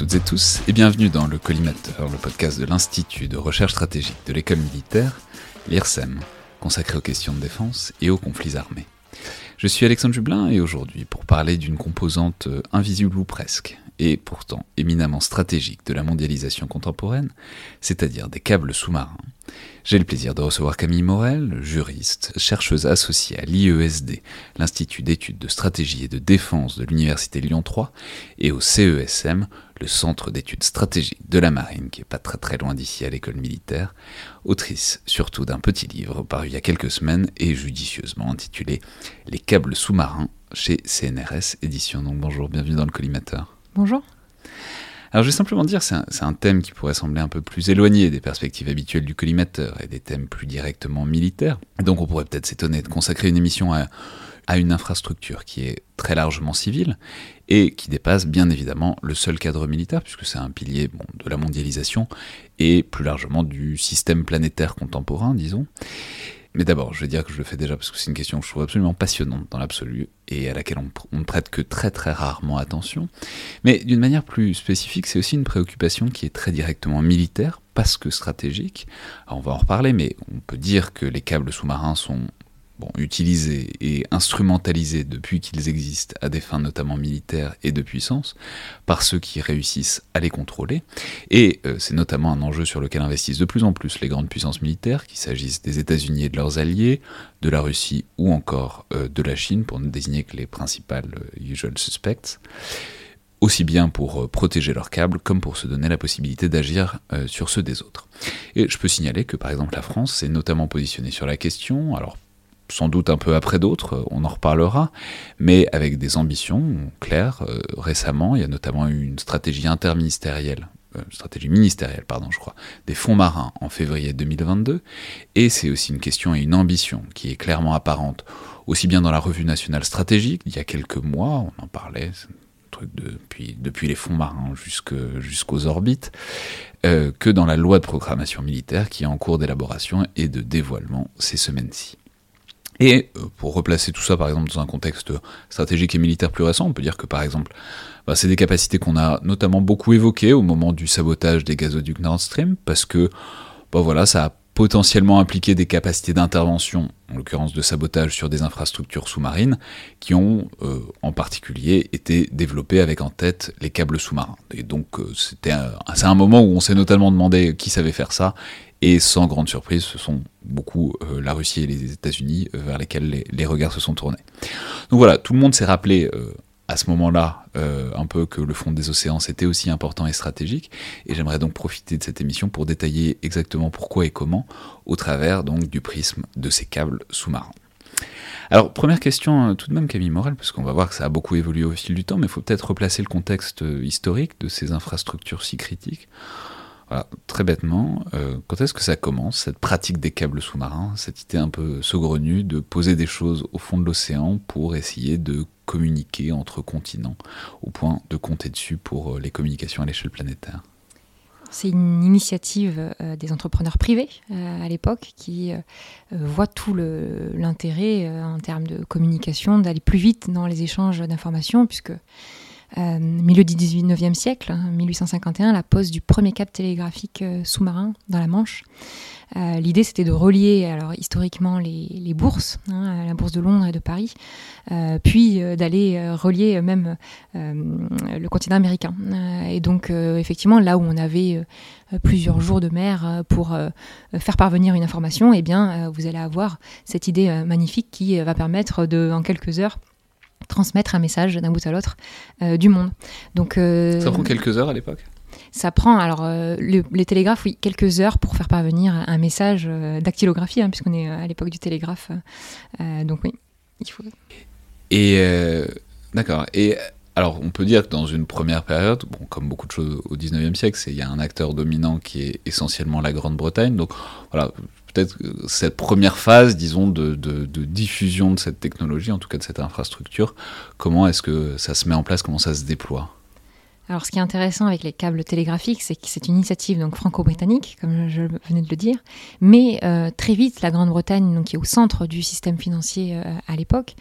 toutes et tous et bienvenue dans le Collimateur, le podcast de l'Institut de recherche stratégique de l'école militaire, l'IRSEM, consacré aux questions de défense et aux conflits armés. Je suis Alexandre Jublin et aujourd'hui pour parler d'une composante invisible ou presque, et pourtant éminemment stratégique de la mondialisation contemporaine, c'est-à-dire des câbles sous-marins, j'ai le plaisir de recevoir Camille Morel, juriste, chercheuse associée à l'IESD, l'Institut d'études de stratégie et de défense de l'Université Lyon 3, et au CESM, le Centre d'études stratégiques de la marine, qui est pas très très loin d'ici à l'école militaire, autrice surtout d'un petit livre paru il y a quelques semaines et judicieusement intitulé Les câbles sous-marins chez CNRS Édition. Donc bonjour, bienvenue dans le collimateur. Bonjour. Alors je vais simplement dire, c'est un, un, thème qui pourrait sembler un peu plus éloigné des perspectives habituelles du collimateur et des thèmes plus directement militaires. Donc on pourrait peut-être s'étonner de consacrer une émission à, à, une infrastructure qui est très largement civile et qui dépasse bien évidemment le seul cadre militaire, puisque c'est un pilier de la mondialisation et plus largement du système planétaire contemporain, disons. Mais d'abord, je vais dire que je le fais déjà parce que c'est une question que je trouve absolument passionnante dans l'absolu et à laquelle on, ne prête que très très rarement attention. Mais d'une manière plus spécifique, c'est aussi une préoccupation qui est très directement militaire, parce que stratégique. On va en reparler, mais on peut dire que les câbles sous-marins sont utilisés et instrumentalisés depuis qu'ils existent à des fins notamment militaires et de puissance par ceux qui réussissent à les contrôler. Et euh, c'est notamment un enjeu sur lequel investissent de plus en plus les grandes puissances militaires, qu'il s'agisse des États-Unis et de leurs alliés, de la Russie ou encore euh, de la Chine, pour ne désigner que les principales euh, usual suspects aussi bien pour protéger leurs câbles comme pour se donner la possibilité d'agir sur ceux des autres. Et je peux signaler que par exemple la France s'est notamment positionnée sur la question, alors sans doute un peu après d'autres, on en reparlera, mais avec des ambitions claires. Euh, récemment, il y a notamment eu une stratégie interministérielle, euh, stratégie ministérielle, pardon, je crois, des fonds marins en février 2022, et c'est aussi une question et une ambition qui est clairement apparente, aussi bien dans la revue nationale stratégique, il y a quelques mois, on en parlait, truc depuis, depuis les fonds marins jusqu'aux orbites, euh, que dans la loi de programmation militaire qui est en cours d'élaboration et de dévoilement ces semaines-ci. Et euh, pour replacer tout ça, par exemple, dans un contexte stratégique et militaire plus récent, on peut dire que, par exemple, bah, c'est des capacités qu'on a notamment beaucoup évoquées au moment du sabotage des gazoducs Nord Stream, parce que, bah voilà, ça a potentiellement impliqué des capacités d'intervention, en l'occurrence de sabotage sur des infrastructures sous-marines, qui ont euh, en particulier été développées avec en tête les câbles sous-marins. Et donc euh, c'était c'est un moment où on s'est notamment demandé qui savait faire ça, et sans grande surprise, ce sont beaucoup euh, la Russie et les États-Unis euh, vers lesquels les, regards se sont tournés. Donc voilà, tout le monde s'est rappelé euh, à ce moment-là un peu que le fond des océans c'était aussi important et stratégique, et j'aimerais donc profiter de cette émission pour détailler exactement pourquoi et comment au travers donc du prisme de ces câbles sous-marins. Alors, première question tout de même, Camille Morel, parce qu'on va voir que ça a beaucoup évolué au fil du temps, mais il faut peut-être replacer le contexte historique de ces infrastructures si critiques. Voilà, très bêtement, euh, quand est-ce que ça commence, cette pratique des câbles sous-marins, cette idée un peu saugrenue de poser des choses au fond de l'océan pour essayer de communiquer entre continents, au point de compter dessus pour euh, les communications à l'échelle planétaire? C'est une initiative euh, des entrepreneurs privés à l'époque qui euh, voient tout l'intérêt en termes de communication d'aller plus vite dans les échanges d'informations puisque milieu du 19e siècle, 1851, hein, la pose du premier câble télégraphique sous-marin dans la Manche. Euh, l'idée, c'était de relier, alors historiquement, les, bourses, hein, la bourse de Londres et de Paris, euh, puis euh, d'aller relier même le continent américain. et donc, effectivement, là où on avait plusieurs jours de mer pour faire parvenir une information, eh bien, vous allez avoir cette idée magnifique qui va permettre de, en quelques heures, transmettre un message d'un bout à l'autre du monde. Donc, ça prend quelques heures à l'époque? Ça prend, alors, euh, les télégraphes, oui, quelques heures pour faire parvenir un message euh, dactylographie, hein, puisqu'on est euh, à l'époque du télégraphe. donc, oui, il faut. Et, d'accord. Et alors, on peut dire que dans une première période, bon, comme beaucoup de choses au 19e siècle, il y a un acteur dominant qui est essentiellement la Grande-Bretagne. Donc, voilà, peut-être cette première phase, disons, de, diffusion de cette technologie, en tout cas de cette infrastructure, comment est-ce que ça se met en place, comment ça se déploie? Alors, ce qui est intéressant avec les câbles télégraphiques, c'est que c'est une initiative donc franco-britannique, comme je venais de le dire, mais euh, très vite, la Grande-Bretagne, qui est au centre du système financier euh, à l'époque,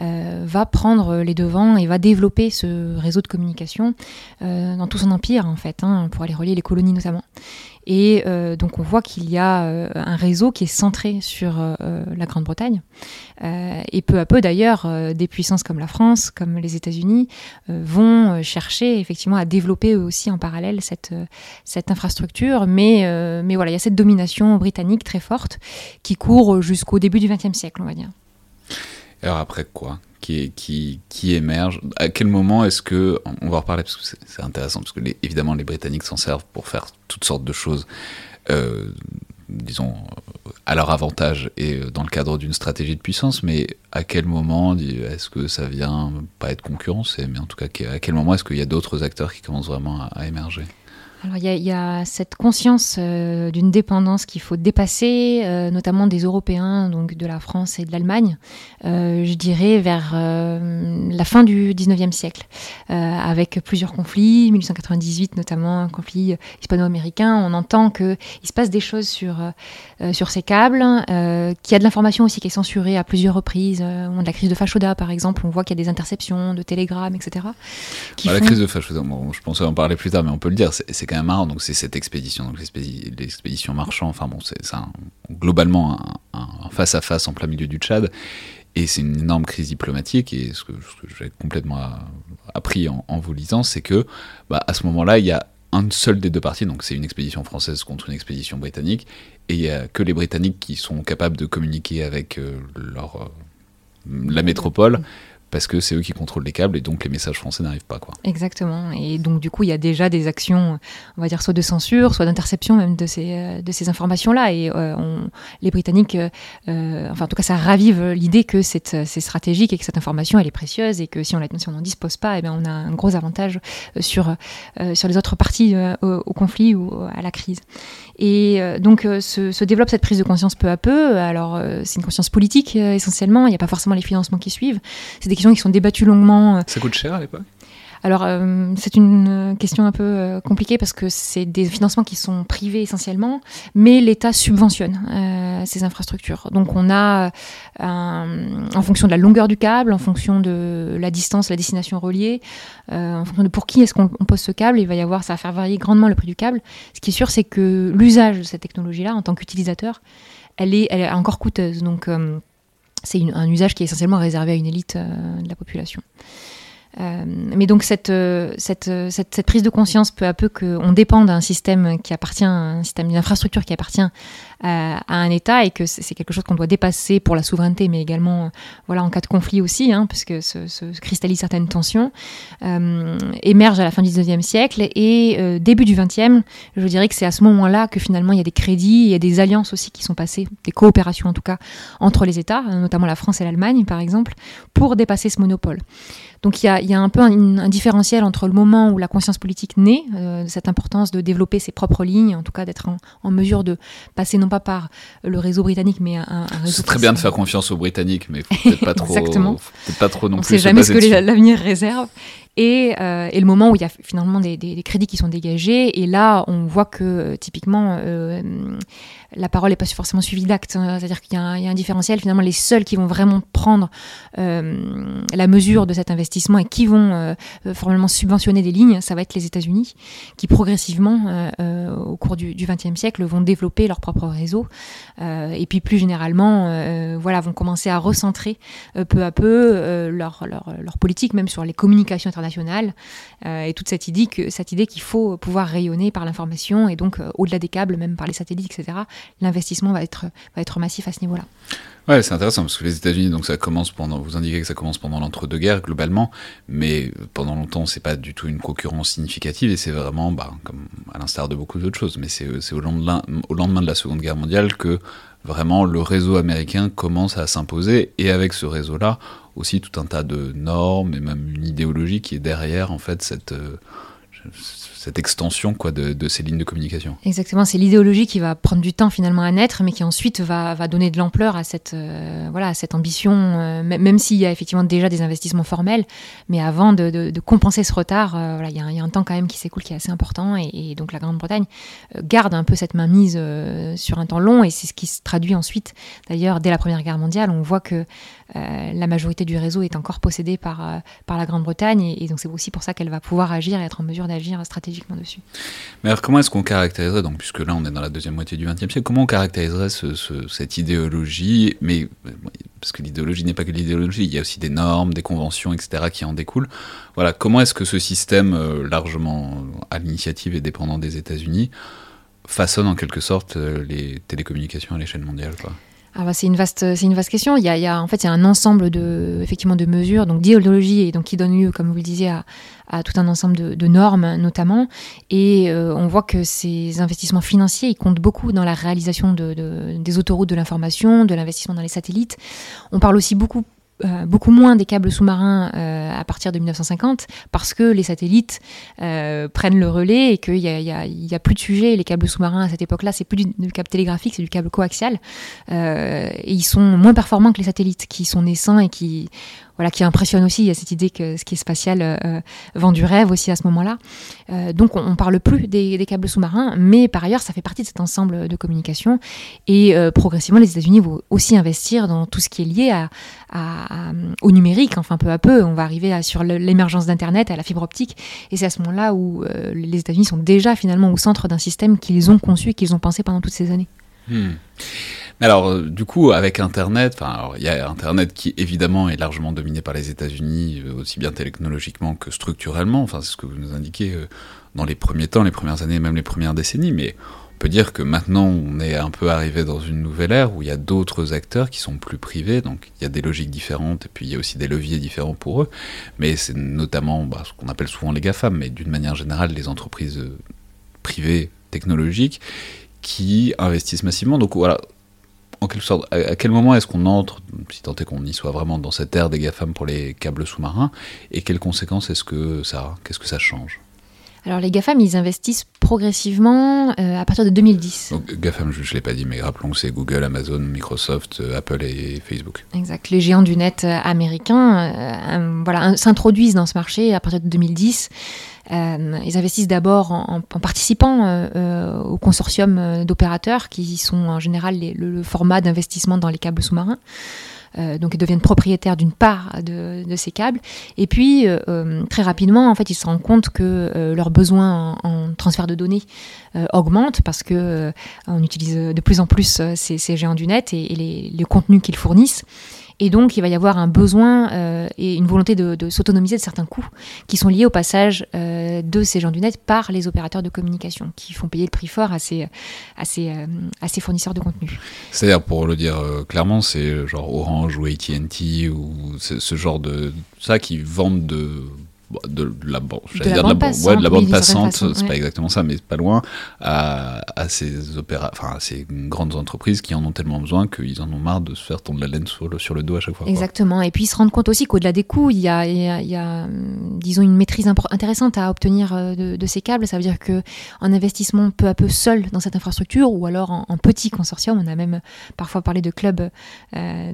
euh, va prendre les devants et va développer ce réseau de communication dans tout son empire, en fait, hein, pour aller relier les colonies notamment. Et euh, donc on voit qu'il y a euh, un réseau qui est centré sur euh, la Grande-Bretagne. et peu à peu d'ailleurs, des puissances comme la France, comme les États-Unis, vont chercher effectivement à développer aussi en parallèle cette, cette infrastructure. Mais, mais voilà, il y a cette domination britannique très forte qui court jusqu'au début du XXe siècle, on va dire. Alors après quoi? Qui, émerge. À quel moment est-ce que, on va en reparler parce que c'est intéressant, parce que évidemment les Britanniques s'en servent pour faire toutes sortes de choses, euh, disons, à leur avantage et dans le cadre d'une stratégie de puissance, mais à quel moment est-ce que ça vient pas être concurrencé, mais en tout cas à quel moment est-ce qu'il y a d'autres acteurs qui commencent vraiment à émerger? Alors il y, a cette conscience euh, d'une dépendance qu'il faut dépasser, euh, notamment des Européens, donc de la France et de l'Allemagne, euh, je dirais vers la fin du 19e siècle, avec plusieurs conflits, 1898 notamment, un conflit hispano-américain, on entend qu'il se passe des choses sur, sur ces câbles, qu'il y a de l'information aussi qui est censurée à plusieurs reprises, de la crise de Fashoda par exemple, on voit qu'il y a des interceptions de télégrammes, etc. Bah, la crise de Fashoda, je pensais en parler plus tard, mais on peut le dire, c'est marrant, donc c'est cette expédition, donc l'expédition marchand, enfin bon, c'est globalement un, face à face en plein milieu du Tchad, et c'est une énorme crise diplomatique, et ce que, j'ai complètement appris en, vous lisant, c'est que bah, à ce moment-là, il y a un seul des deux parties, donc c'est une expédition française contre une expédition britannique, et il n'y a que les Britanniques qui sont capables de communiquer avec euh, leur, euh, la métropole parce que c'est eux qui contrôlent les câbles et donc les messages français n'arrivent pas. Quoi. Exactement. Et donc du coup, il y a déjà des actions, on va dire, soit de censure, soit d'interception même de ces, euh, de ces informations-là. Et euh, on, les Britanniques, euh, enfin en tout cas, ça ravive l'idée que c'est stratégique et que cette information, elle est précieuse et que si on n'en dispose pas, eh bien, on a un gros avantage sur, sur les autres parties au, conflit ou à la crise. Et donc se, se, développe cette prise de conscience peu à peu. Alors c'est une conscience politique essentiellement, il n'y a pas forcément les financements qui suivent. C'est des qui sont débattues longuement. Euh. Ça coûte cher à l'époque? Alors, euh, c'est une question un peu euh, compliquée parce que c'est des financements qui sont privés essentiellement, mais l'État subventionne ces infrastructures. Donc, on a, en fonction de la longueur du câble, en fonction de la distance, la destination reliée, en fonction de pour qui est-ce qu'on pose ce câble, il va y avoir, ça va faire varier grandement le prix du câble. Ce qui est sûr, c'est que l'usage de cette technologie-là, en tant qu'utilisateur, elle est, elle est encore coûteuse. Donc, c'est un usage qui est essentiellement réservé à une élite euh, de la population. Euh, mais donc cette, euh, cette, cette, cette, prise de conscience peu à peu qu'on dépend d'un système qui appartient, un système d'infrastructure qui appartient à, à, un État et que c'est quelque chose qu'on doit dépasser pour la souveraineté, mais également voilà en cas de conflit aussi, hein, parce que se, se, cristallise certaines tensions, euh, émerge à la fin du 19e siècle et euh, début du 20e, je dirais que c'est à ce moment-là que finalement il y a des crédits, il y a des alliances aussi qui sont passées, des coopérations en tout cas entre les États, notamment la France et l'Allemagne par exemple, pour dépasser ce monopole. Donc il y a, y a, un peu un, différentiel entre le moment où la conscience politique naît, euh, cette importance de développer ses propres lignes, en tout cas d'être en, en, mesure de passer non pas par le réseau britannique, mais un, un réseau. C'est très bien de faire confiance aux Britanniques, mais peut-être pas trop. Exactement. Peut pas trop non On plus. ne sait jamais ce que l'avenir réserve. Et, et, le moment où il y a finalement des, crédits qui sont dégagés. Et là, on voit que typiquement la parole n'est pas forcément suivie d'actes. Hein. C'est-à-dire qu'il y, a un différentiel. Finalement, les seuls qui vont vraiment prendre euh, la mesure de cet investissement et qui vont euh, formellement subventionner des lignes, ça va être les États-Unis, qui progressivement, euh, au cours du XXe siècle, vont développer leur propre réseau. et puis plus généralement, voilà, vont commencer à recentrer peu à peu leur, leur, leur, politique, même sur les communications internationales, et toute cette idée qu'il faut pouvoir rayonner par l'information et donc au-delà des câbles, même par les satellites, etc l'investissement va être, va être massif à ce niveau-là. Ouais, c'est intéressant parce que les États-Unis, donc ça commence pendant, vous indiquez que ça commence pendant l'entre-deux-guerres globalement, mais pendant longtemps c'est pas du tout une concurrence significative et c'est vraiment, bah, comme à l'instar de beaucoup d'autres choses, mais c'est au lendemain, au lendemain de la Seconde Guerre mondiale que vraiment le réseau américain commence à s'imposer et avec ce réseau-là aussi tout un tas de normes et même une idéologie qui est derrière en fait cette euh, cette extension quoi, de, ces lignes de communication. Exactement, c'est l'idéologie qui va prendre du temps finalement à naître, mais qui ensuite va, va donner de l'ampleur à cette, euh, voilà, cette ambition, euh, même s'il y a effectivement déjà des investissements formels, mais avant de, compenser ce retard, euh, il y, a, y, a un temps quand même qui s'écoule qui est assez important, et, donc la Grande-Bretagne garde un peu cette mainmise sur un temps long, et c'est ce qui se traduit ensuite, d'ailleurs, dès la Première Guerre mondiale, on voit que la majorité du réseau est encore possédée par, par la Grande-Bretagne, et, donc c'est aussi pour ça qu'elle va pouvoir agir et être en mesure d'agir stratégiquement dessus. Mais alors comment est-ce qu'on caractériserait, donc, puisque là on est dans la deuxième moitié du XXe siècle, comment on caractériserait cette idéologie, mais parce que l'idéologie n'est pas que l'idéologie, il y a aussi des normes, des conventions, etc. qui en découlent. Voilà, comment est-ce que ce système, euh, largement à l'initiative et dépendant des États-Unis, façonne en quelque sorte euh, les télécommunications à l'échelle mondiale ah bah c'est une vaste, c'est une vaste question. Il y, a, il y a, en fait, il y a un ensemble de, effectivement, de mesures, donc d'idéologie et donc qui donne lieu, comme vous le disiez, à, à tout un ensemble de, de normes, notamment. Et euh, on voit que ces investissements financiers, ils comptent beaucoup dans la réalisation de, de, des autoroutes de l'information, de l'investissement dans les satellites. On parle aussi beaucoup euh, beaucoup moins des câbles sous-marins euh, à partir de 1950 parce que les satellites euh, prennent le relais et qu'il n'y a, y a, plus de sujet. Les câbles sous-marins à cette époque-là, c'est plus du, câble télégraphique, c'est du câble coaxial. et ils sont moins performants que les satellites qui sont naissants et qui voilà, qui impressionne aussi. Il y a cette idée que ce qui est spatial euh, vend du rêve aussi à ce moment-là. Euh, donc on, ne parle plus des, câbles sous-marins, mais par ailleurs ça fait partie de cet ensemble de communication. Et euh, progressivement, les États-Unis vont aussi investir dans tout ce qui est lié au numérique. Enfin, peu à peu, on va arriver sur l'émergence d'Internet, à la fibre optique. Et c'est à ce moment-là où les États-Unis sont déjà finalement au centre d'un système qu'ils ont conçu qu'ils ont pensé pendant toutes ces années. Hmm. Alors, euh, du coup, avec Internet, enfin, il y a Internet qui évidemment est largement dominé par les États-Unis, euh, aussi bien technologiquement que structurellement. Enfin, c'est ce que vous nous indiquez euh, dans les premiers temps, les premières années, même les premières décennies. Mais on peut dire que maintenant, on est un peu arrivé dans une nouvelle ère où il y a d'autres acteurs qui sont plus privés. Donc, il y a des logiques différentes et puis il y a aussi des leviers différents pour eux. Mais c'est notamment bah, ce qu'on appelle souvent les GAFAM, mais d'une manière générale, les entreprises privées technologiques qui investissent massivement. Donc voilà, en quelque sorte, à, quel moment est-ce qu'on entre, si tant est qu'on y soit vraiment dans cette ère des GAFAM pour les câbles sous-marins, et quelles conséquences est-ce que ça a? Qu'est-ce que ça change? Alors les GAFAM, ils investissent progressivement euh, à partir de 2010. Donc GAFAM, je ne l'ai pas dit, mais rappelons que c'est Google, Amazon, Microsoft, euh, Apple et Facebook. Exact. Les géants du net euh, américains voilà, s'introduisent dans ce marché à partir de 2010. Euh, ils investissent d'abord en, participant euh, euh, au consortium d'opérateurs qui sont en général le, format d'investissement dans les câbles sous-marins. donc ils deviennent propriétaires d'une part de, ces câbles. Et puis très rapidement, en fait, ils se rendent compte que leurs besoins en, transfert de données augmentent parce que on utilise de plus en plus ces, géants du net et, les, les contenus qu'ils fournissent. Et donc, il va y avoir un besoin euh, et une volonté de, s'autonomiser de certains coûts qui sont liés au passage euh, de ces gens du net par les opérateurs de communication, qui font payer le prix fort à ces, à ces, euh, à ces fournisseurs de contenu. C'est-à-dire, pour le dire clairement, c'est genre Orange ou AT&T ou ce genre de ça qui vendent de de la, bande, de la, bande, passante, ouais, de la bande passante, c'est pas exactement ça, mais pas loin, à, à ces opéra, enfin à ces grandes entreprises qui en ont tellement besoin qu'ils en ont marre de se faire tondre la laine sur le, sur le dos à chaque fois. Exactement. Et puis ils se rendent compte aussi qu'au-delà des coûts, il y a, il y a, disons, une maîtrise intéressante à obtenir euh, de, de, ces câbles. Ça veut dire que en investissement peu à peu seul dans cette infrastructure, ou alors en, en petit consortium, on a même parfois parlé de clubs euh,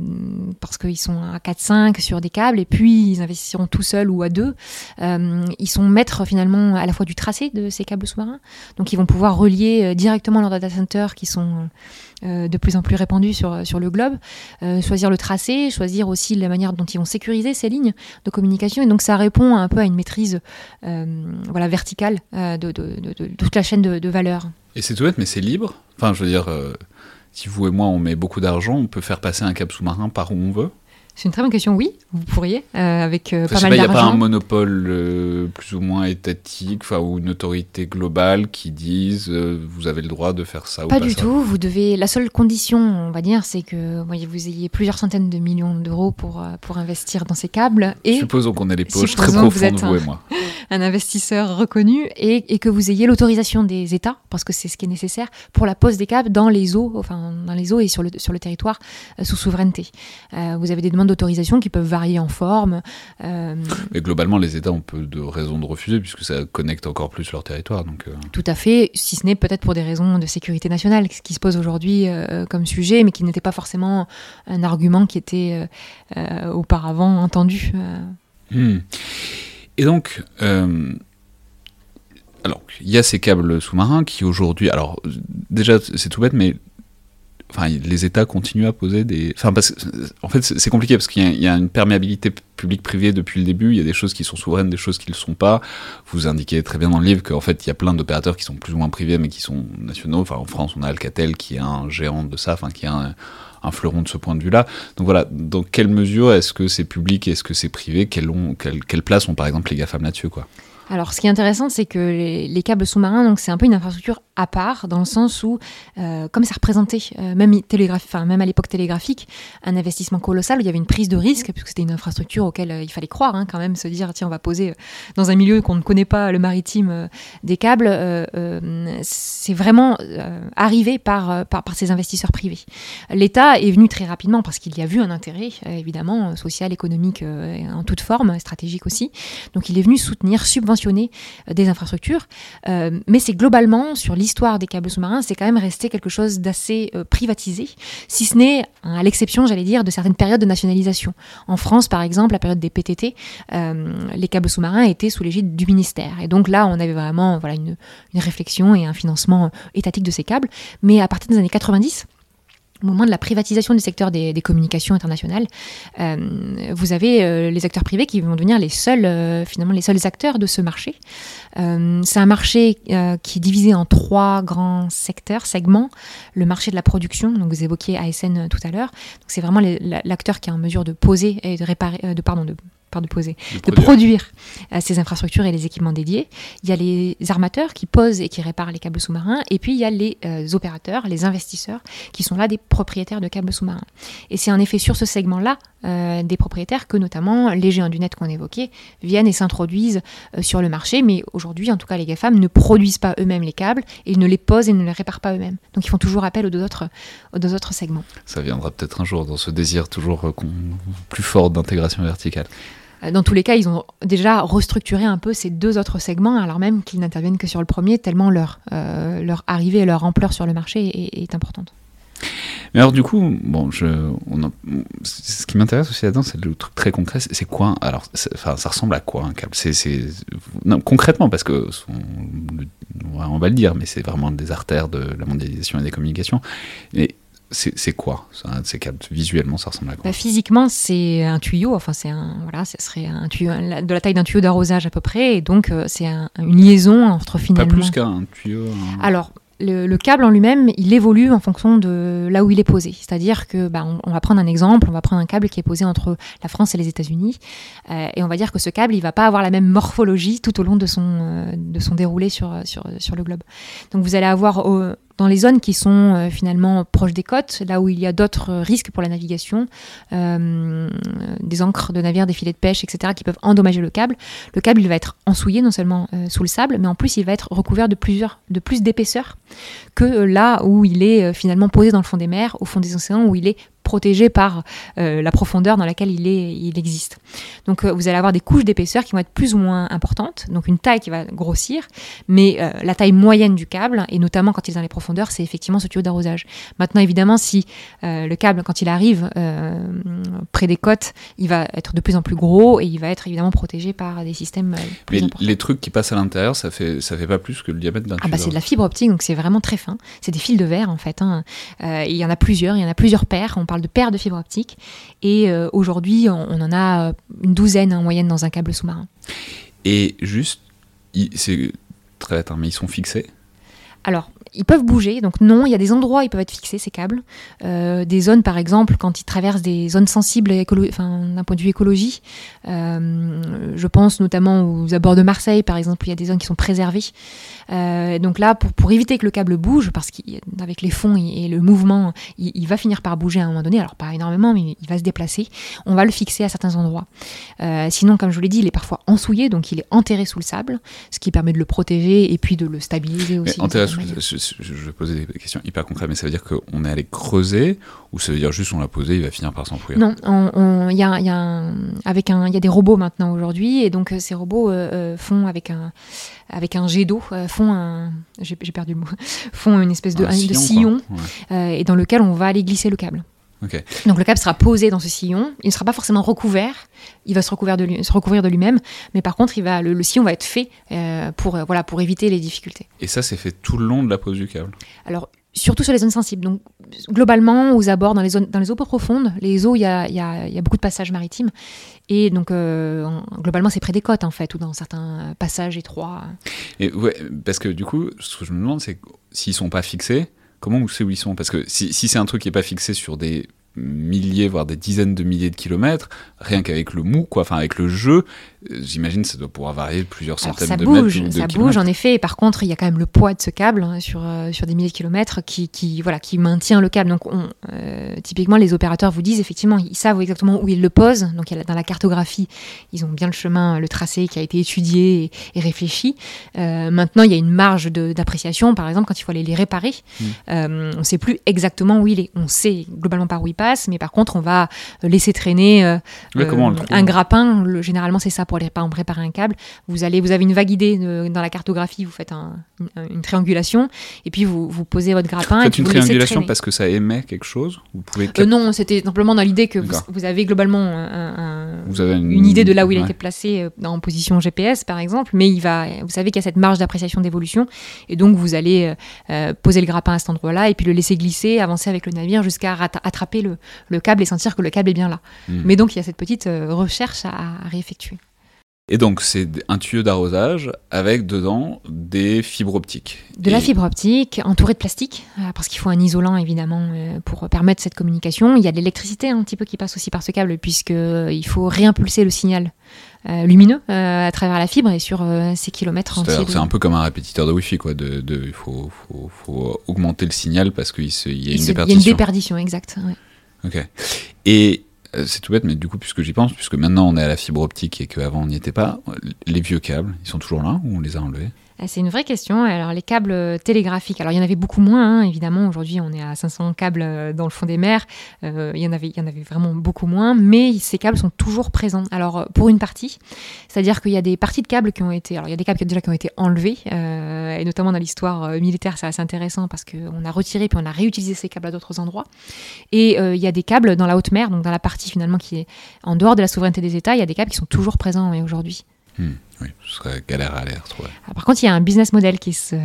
parce qu'ils sont à 4-5 sur des câbles, et puis ils investiront tout seuls ou à deux. Ils sont maîtres finalement à la fois du tracé de ces câbles sous-marins. Donc ils vont pouvoir relier directement leurs data centers qui sont de plus en plus répandus sur, sur le globe, choisir le tracé, choisir aussi la manière dont ils vont sécuriser ces lignes de communication. Et donc ça répond un peu à une maîtrise voilà, verticale de, toute la chaîne de, valeur. Et c'est tout bête, mais c'est libre. Enfin, je veux dire, si vous et moi on met beaucoup d'argent, on peut faire passer un câble sous-marin par où on veut c'est une très bonne question. Oui, vous pourriez, euh, avec euh, pas mal d'argent. Il n'y a pas un monopole euh, plus ou moins étatique, ou une autorité globale qui dise vous avez le droit de faire ça pas ou pas du tout. Vous devez. La seule condition, on va dire, c'est que vous ayez plusieurs centaines de millions d'euros pour pour investir dans ces câbles. Et supposons qu'on ait les poches très profondes, vous, et moi. Un investisseur reconnu et, et que vous ayez l'autorisation des États, parce que c'est ce qui est nécessaire pour la pose des câbles dans les eaux, enfin dans les eaux et sur le sur le territoire sous souveraineté. vous avez des demandes d'autorisation qui peuvent varier en forme. Euh, Mais globalement, les États ont peu de raisons de refuser puisque ça connecte encore plus leur territoire. Donc, euh. Tout à fait, si ce n'est peut-être pour des raisons de sécurité nationale, ce qui se pose aujourd'hui euh, comme sujet, mais qui n'était pas forcément un argument qui était auparavant entendu. Hmm. Et donc, alors, il y a ces câbles sous-marins qui aujourd'hui, alors déjà c'est tout bête, mais enfin, les États continuent à poser des. Enfin, parce en fait, c'est compliqué parce qu'il y, a une perméabilité publique-privée depuis le début. Il y a des choses qui sont souveraines, des choses qui ne le sont pas. Vous indiquez très bien dans le livre qu'en fait, il y a plein d'opérateurs qui sont plus ou moins privés, mais qui sont nationaux. Enfin, en France, on a Alcatel qui est un géant de ça, qui est un, fleuron de ce point de vue-là. Donc voilà, dans quelle mesure est-ce que c'est public, est-ce que c'est privé? Quelle, quelle, place ont par exemple les GAFAM là-dessus, quoi? Alors, ce qui est intéressant, c'est que les, câbles sous-marins, donc c'est un peu une infrastructure à part, dans le sens où, euh, comme ça représentait, euh, même, même à l'époque télégraphique, un investissement colossal, où il y avait une prise de risque, puisque c'était une infrastructure auquel euh, il fallait croire, hein, quand même, se dire, tiens, on va poser dans un milieu qu'on ne connaît pas, le maritime, des câbles, c'est vraiment arrivé par, par, par, ces investisseurs privés. L'État est venu très rapidement, parce qu'il y a vu un intérêt, évidemment, social, économique, en toute forme, stratégique aussi. Donc, il est venu soutenir, subventionner euh, des infrastructures. Euh, mais c'est globalement, sur l'histoire des câbles sous-marins, c'est quand même resté quelque chose d'assez euh, privatisé, si ce n'est, hein, à l'exception, j'allais dire, de certaines périodes de nationalisation. En France, par exemple, la période des PTT, les câbles sous-marins étaient sous l'égide du ministère. Et donc là, on avait vraiment voilà, une, une réflexion et un financement étatique de ces câbles. Mais à partir des années 90, au moment de la privatisation du secteur des, communications internationales, euh, vous avez euh, les acteurs privés qui vont devenir les seuls, euh, finalement, les seuls acteurs de ce marché. c'est un marché qui est divisé en trois grands secteurs, segments. Le marché de la production, donc vous évoquiez ASN tout à l'heure. C'est vraiment l'acteur qui est en mesure de poser et de réparer, de pardon, de de poser, de produire, euh, ces infrastructures et les équipements dédiés. Il y a les armateurs qui posent et qui réparent les câbles sous-marins, et puis il y a les euh, opérateurs, les investisseurs, qui sont là des propriétaires de câbles sous-marins. Et c'est en effet sur ce segment-là euh, des propriétaires que notamment les géants du net qu'on évoquait viennent et s'introduisent sur le marché, mais aujourd'hui, en tout cas, les GAFAM ne produisent pas eux-mêmes les câbles, et ils ne les posent et ne les réparent pas eux-mêmes. Donc ils font toujours appel aux deux autres, aux deux autres segments. Ça viendra peut-être un jour dans ce désir toujours plus fort d'intégration verticale. Euh, dans tous les cas, ils ont déjà restructuré un peu ces deux autres segments, alors même qu'ils n'interviennent que sur le premier, tellement leur, euh, leur arrivée et leur ampleur sur le marché est, importante. Mais alors du coup, bon, ce qui m'intéresse aussi là-dedans, c'est le truc très concret. C'est quoi Alors, enfin, ça ressemble à quoi un câble? Concrètement parce que on va le dire, mais c'est vraiment des artères de la mondialisation et des communications. C'est quoi ces câbles Visuellement, ça ressemble à quoi? Bah, Physiquement, c'est un tuyau. Enfin, c'est un voilà, ce serait un tuyau de la taille d'un tuyau d'arrosage à peu près, et donc euh, c'est une liaison entre finalement. Pas plus qu'un tuyau. Alors, le, câble en lui-même, il évolue en fonction de là où il est posé. C'est-à-dire que, bah, on, va prendre un exemple, on va prendre un câble qui est posé entre la France et les États-Unis, euh, et on va dire que ce câble, il va pas avoir la même morphologie tout au long de son, euh, de son déroulé sur, sur, sur le globe. Donc vous allez avoir dans les zones qui sont euh, finalement proches des côtes, là où il y a d'autres risques pour la navigation, euh, des ancres de navires, des filets de pêche, etc., qui peuvent endommager le câble. Le câble, va être ensouillé non seulement euh, sous le sable, mais en plus, il va être recouvert de de plus d'épaisseur que là où il est finalement posé dans le fond des mers, au fond des océans, où il est protégé par la profondeur dans laquelle il, est, il existe. Donc vous allez avoir des couches d'épaisseur qui vont être plus ou moins importantes, donc une taille qui va grossir, mais la taille moyenne du câble, et notamment quand il est dans les profondeurs, c'est effectivement ce tuyau d'arrosage. Maintenant, évidemment, si le câble, quand il arrive près des côtes, il va être de plus en plus gros et il va être évidemment protégé par des systèmes plus mais les trucs qui passent à l'intérieur, ça fait, ça fait pas plus que le diamètre d'un Ah bah c'est de la fibre optique, donc c'est vraiment très fin. C'est des fils de verre en fait. Hein. Euh, il y en a plusieurs, il y en a plusieurs paires. On parle de paires de fibre optique. Et euh, aujourd'hui, on, en a une douzaine en moyenne dans un câble sous-marin. Et juste, c'est très bête, hein, mais ils sont fixés? Alors, ils peuvent bouger, donc non, il y a des endroits où ils peuvent être fixés, ces câbles. Euh, des zones, par exemple, quand ils traversent des zones sensibles d'un point de vue écologie. Euh, je pense notamment aux abords de Marseille, par exemple, où il y a des zones qui sont préservées. Euh, donc là, pour, pour éviter que le câble bouge, parce qu'avec les fonds et le mouvement, il, va finir par bouger à un moment donné, alors pas énormément, mais il va se déplacer, on va le fixer à certains endroits. sinon, comme je vous l'ai dit, il est parfois ensouillé, donc il est enterré sous le sable, ce qui permet de le protéger et puis de le stabiliser aussi je, vais poser des questions hyper concrètes, mais ça veut dire qu'on est allé creuser ou ça veut dire juste on l'a posé, il va finir par s'enfouir? Non, il y, a, y, a avec un, y a des robots maintenant aujourd'hui, et donc euh, ces robots euh, euh, font avec un, avec un jet d'eau, font un, j'ai perdu le mot, font une espèce de, sillon, et dans lequel on va aller glisser le câble. Donc le câble sera posé dans ce sillon, il ne sera pas forcément recouvert, il va se, recouvrir de lui, se recouvrir de lui-même, mais par contre il va, le, sillon va être fait euh, pour, euh, voilà, pour éviter les difficultés. Et ça c'est fait tout le long de la pose du câble Alors surtout sur les zones sensibles. Donc globalement aux abords, dans les, zones, dans les eaux profondes, les eaux, il y a, y, a, y a, beaucoup de passages maritimes, et donc euh, globalement c'est près des côtes en fait, ou dans certains passages étroits. Et ouais, parce que du coup, ce que je me demande c'est s'ils sont pas fixés comment vous savez où ils sont? Parce que si, si c'est un truc qui n'est pas fixé sur des milliers, voire des dizaines de milliers de kilomètres, rien qu'avec le mou, quoi, enfin avec le jeu, j'imagine ça doit pouvoir varier de plusieurs centaines de bouge, mètres. ça bouge en effet, et par contre il y a quand même le poids de ce câble hein, sur, euh, sur des milliers de kilomètres qui, qui, voilà, qui maintient le câble. Donc on, euh, typiquement les opérateurs vous disent effectivement, ils savent exactement où ils le posent, donc dans la cartographie, ils ont bien le chemin, le tracé qui a été étudié et, réfléchi. maintenant il y a une marge d'appréciation, par exemple quand il faut aller les réparer, mmh. on ne sait plus exactement où il est. On sait globalement par où il passe, mais par contre, on va laisser traîner euh, euh, un grappin. généralement, c'est ça pour aller préparer un câble. Vous, allez, vous avez une vague idée dans la cartographie, vous faites une, triangulation, et puis vous, vous posez votre grappin. Vous faites une triangulation parce que ça émet quelque chose vous pouvez... Euh, non, c'était simplement dans l'idée que vous, avez globalement vous avez une... idée de là où il a été placé en position GPS, par exemple, mais il va, vous savez qu'il y a cette marge d'appréciation d'évolution, et donc vous allez poser le grappin à cet endroit-là, et puis le laisser glisser, avancer avec le navire jusqu'à attraper le, le, câble et sentir que le câble est bien là. Hmm. Mais donc il y a cette petite euh, recherche à, réeffectuer. Et donc, c'est un tuyau d'arrosage avec dedans des fibres optiques. De la fibre optique entourée de plastique, euh, parce qu'il faut un isolant évidemment euh, pour permettre cette communication. Il y a de l'électricité un petit peu qui passe aussi par ce câble, puisqu'il faut réimpulser le signal lumineux à travers la fibre et sur ces kilomètres entiers. C'est un peu comme un répétiteur de Wi-Fi, quoi. De, il faut, faut, augmenter le signal parce qu'il y, a une déperdition. Il y a une déperdition, exact. Ok. Et euh, c'est tout bête, mais du coup, puisque j'y pense, puisque maintenant on est à la fibre optique et qu'avant on n'y était pas, les vieux câbles, ils sont toujours là ou on les a enlevés? C'est une vraie question. Alors, les câbles euh, télégraphiques, alors il y en avait beaucoup moins, hein, évidemment. Aujourd'hui, on est à 500 câbles euh, dans le fond des mers. Euh, il, y en avait, il y en avait vraiment beaucoup moins, mais ces câbles sont toujours présents. Alors, pour une partie, c'est-à-dire qu'il y a des parties de câbles qui ont été. Alors, il y a des câbles déjà qui ont été enlevés, et notamment dans l'histoire militaire, c'est assez intéressant parce qu'on a retiré puis on a réutilisé ces câbles à d'autres endroits. Et il y a des câbles dans la haute mer, donc dans la partie finalement qui est en dehors de la souveraineté des États, il y a des câbles qui sont toujours présents aujourd'hui. Hmm. Oui, ce serait galère à l'air. Par contre, il y a un business model qui se,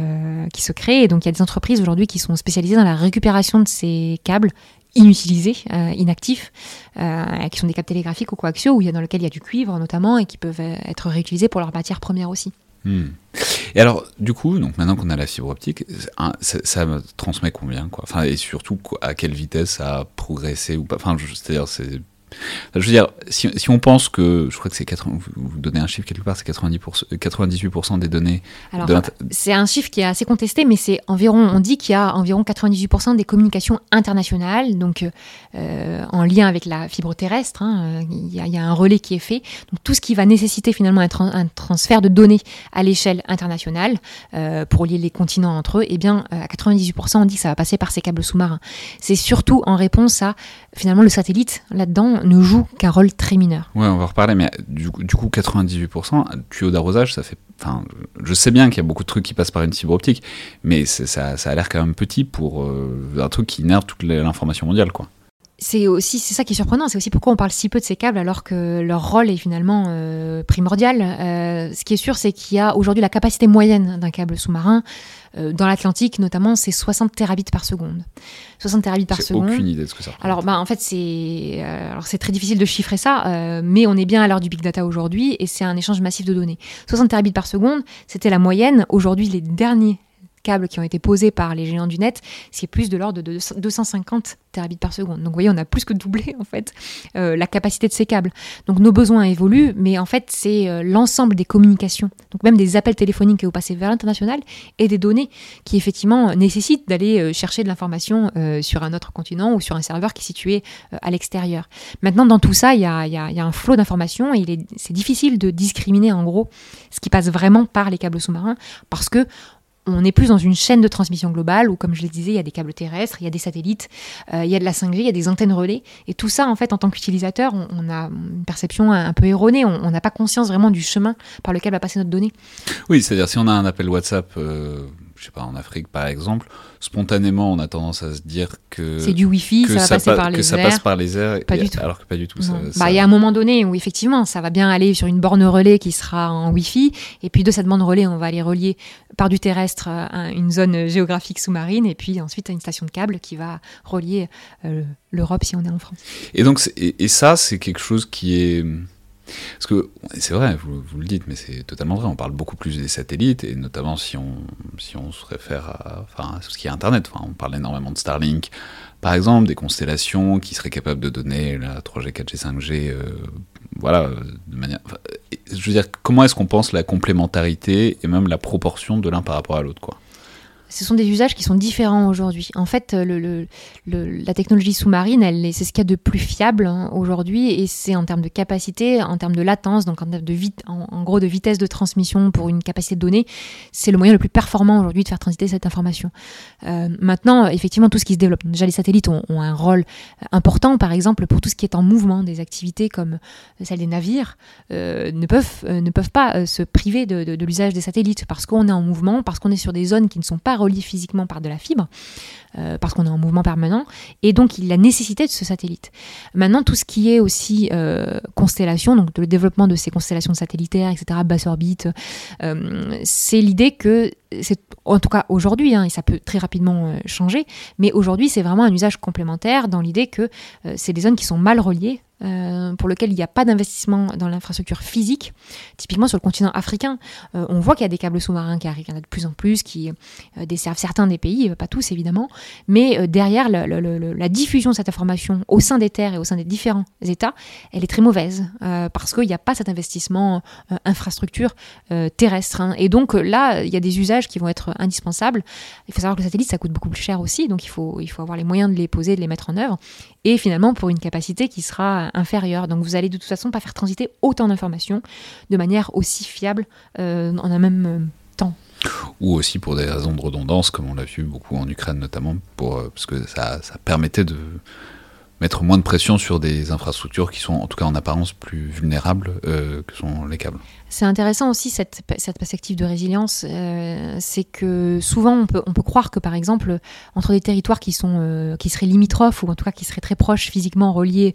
qui se crée. Et donc, il y a des entreprises aujourd'hui qui sont spécialisées dans la récupération de ces câbles inutilisés, euh, inactifs, euh, qui sont des câbles télégraphiques ou coaxiaux, où il y a, dans lequel il y a du cuivre notamment, et qui peuvent être réutilisés pour leur matière première aussi. Hmm. Et alors, du coup, donc maintenant qu'on a la fibre optique, ça, ça, transmet combien quoi? Enfin, Et surtout, à quelle vitesse ça a progressé ou pas? Enfin, C'est-à-dire, c'est Je veux dire, si, si, on pense que, je crois que c'est 80, vous donnez un chiffre quelque part, c'est 90%, 98% des données. Alors, c'est un chiffre qui est assez contesté, mais c'est environ, on dit qu'il y a environ 98% des communications internationales, donc euh, en lien avec la fibre terrestre. Hein, il, y a, il, y a, un relais qui est fait. Donc tout ce qui va nécessiter finalement un, tra un transfert de données à l'échelle internationale euh, pour lier les continents entre eux, eh bien à 98%, on dit que ça va passer par ces câbles sous-marins. C'est surtout en réponse à finalement le satellite là-dedans ne joue qu'un rôle très mineur. Ouais, on va reparler, mais du, du coup, 98%, tuyau d'arrosage, ça fait. Enfin, je sais bien qu'il y a beaucoup de trucs qui passent par une fibre optique, mais ça, ça, a l'air quand même petit pour euh, un truc qui inerte toute l'information mondiale, quoi c'est aussi c'est ça qui est surprenant, c'est aussi pourquoi on parle si peu de ces câbles alors que leur rôle est finalement euh, primordial. Euh, ce qui est sûr, c'est qu'il y a aujourd'hui la capacité moyenne d'un câble sous-marin euh, dans l'Atlantique, notamment, c'est 60 terabits par seconde. 60 terabits par seconde. Aucune idée de ce que ça. Alors, bah, en fait, c'est alors c'est très difficile de chiffrer ça, mais on est bien à l'heure du big data aujourd'hui et c'est un échange massif de données. 60 terabits par seconde, c'était la moyenne. Aujourd'hui, les derniers câbles qui ont été posés par les géants du net, c'est plus de l'ordre de 250 terabits par seconde. Donc vous voyez, on a plus que doublé en fait euh, la capacité de ces câbles. Donc nos besoins évoluent, mais en fait c'est euh, l'ensemble des communications, donc même des appels téléphoniques que vous passez vers l'international et des données qui effectivement nécessitent d'aller euh, chercher de l'information sur un autre continent ou sur un serveur qui est situé à l'extérieur. Maintenant dans tout ça, il y y a, un flot d'informations et c'est difficile de discriminer en gros ce qui passe vraiment par les câbles sous-marins parce que on est plus dans une chaîne de transmission globale où, comme je le disais, il y a des câbles terrestres, il y a des satellites, euh, il y a de la 5G, il y a des antennes relais. Et tout ça, en fait, en tant qu'utilisateur, on, a une perception un, peu erronée. On n'a pas conscience vraiment du chemin par lequel va passer notre donnée. Oui, c'est-à-dire si on a un appel WhatsApp, euh, je sais pas, en Afrique par exemple, spontanément, on a tendance à se dire que c'est du Wi-Fi, ça va passer par les que ça passe par les airs, pas du tout. alors que pas du tout. Bah, il y a un moment donné où effectivement, ça va bien aller sur une borne relais qui sera en Wi-Fi, et puis de cette borne relais, on va aller relier par du terrestre à une zone géographique sous-marine, et puis ensuite à une station de câble qui va relier euh, l'Europe si on est en France. Et donc, et ça, c'est quelque chose qui est parce que c'est vrai, vous, le dites, mais c'est totalement vrai. On parle beaucoup plus des satellites, et notamment si on, si on se réfère à, enfin, ce qui est Internet. Enfin, on parle énormément de Starlink, par exemple, des constellations qui seraient capables de donner la 3G, 4G, 5G, euh, voilà, de manière. je veux dire, comment est-ce qu'on pense la complémentarité et même la proportion de l'un par rapport à l'autre, quoi? Ce sont des usages qui sont différents aujourd'hui. En fait, le, la technologie sous-marine, c'est ce qu'il y a de plus fiable hein, aujourd'hui, et c'est en termes de capacité, en termes de latence, donc en, de en, gros de vitesse de transmission pour une capacité de données, c'est le moyen le plus performant aujourd'hui de faire transiter cette information. Euh, maintenant, effectivement, tout ce qui se développe, déjà les satellites ont, un rôle important, par exemple, pour tout ce qui est en mouvement, des activités comme celle des navires, euh, ne, peuvent, euh, ne peuvent pas se priver de, de l'usage des satellites parce qu'on est en mouvement, parce qu'on est sur des zones qui ne sont pas relié physiquement par de la fibre, euh, parce qu'on est en mouvement permanent, et donc il a nécessité de ce satellite. Maintenant, tout ce qui est aussi euh, constellation, donc le développement de ces constellations satellitaires, etc., basse orbite, euh, c'est l'idée que c'est en tout cas aujourd'hui, hein, et ça peut très rapidement changer, mais aujourd'hui c'est vraiment un usage complémentaire dans l'idée que c'est des zones qui sont mal reliées euh, pour lequel il n'y a pas d'investissement dans l'infrastructure physique. Typiquement sur le continent africain, euh, on voit qu'il y a des câbles sous-marins qui arrivent, il y en a de plus en plus, qui euh, desservent certains des pays, pas tous évidemment, mais derrière la diffusion de cette information au sein des terres et au sein des différents États, elle est très mauvaise parce qu'il n'y a pas cet investissement infrastructure terrestre. Hein. Et donc là, il y a des usages qui vont être indispensables. Il faut savoir que le satellite, ça coûte beaucoup plus cher aussi, donc il faut, il faut avoir les moyens de les poser, de les mettre en œuvre, et finalement pour une capacité qui sera inférieure. Donc vous allez de toute façon pas faire transiter autant d'informations de manière aussi fiable euh, en un même euh, temps. Ou aussi pour des raisons de redondance, comme on l'a vu beaucoup en Ukraine notamment, pour, euh, parce que ça, ça permettait de mettre moins de pression sur des infrastructures qui sont en tout cas en apparence plus vulnérables que sont les câbles. C'est intéressant aussi cette, perspective de résilience, euh, c'est que souvent on peut, on peut croire que par exemple entre des territoires qui, sont, euh, qui seraient limitrophes ou en tout cas qui seraient très proches physiquement reliés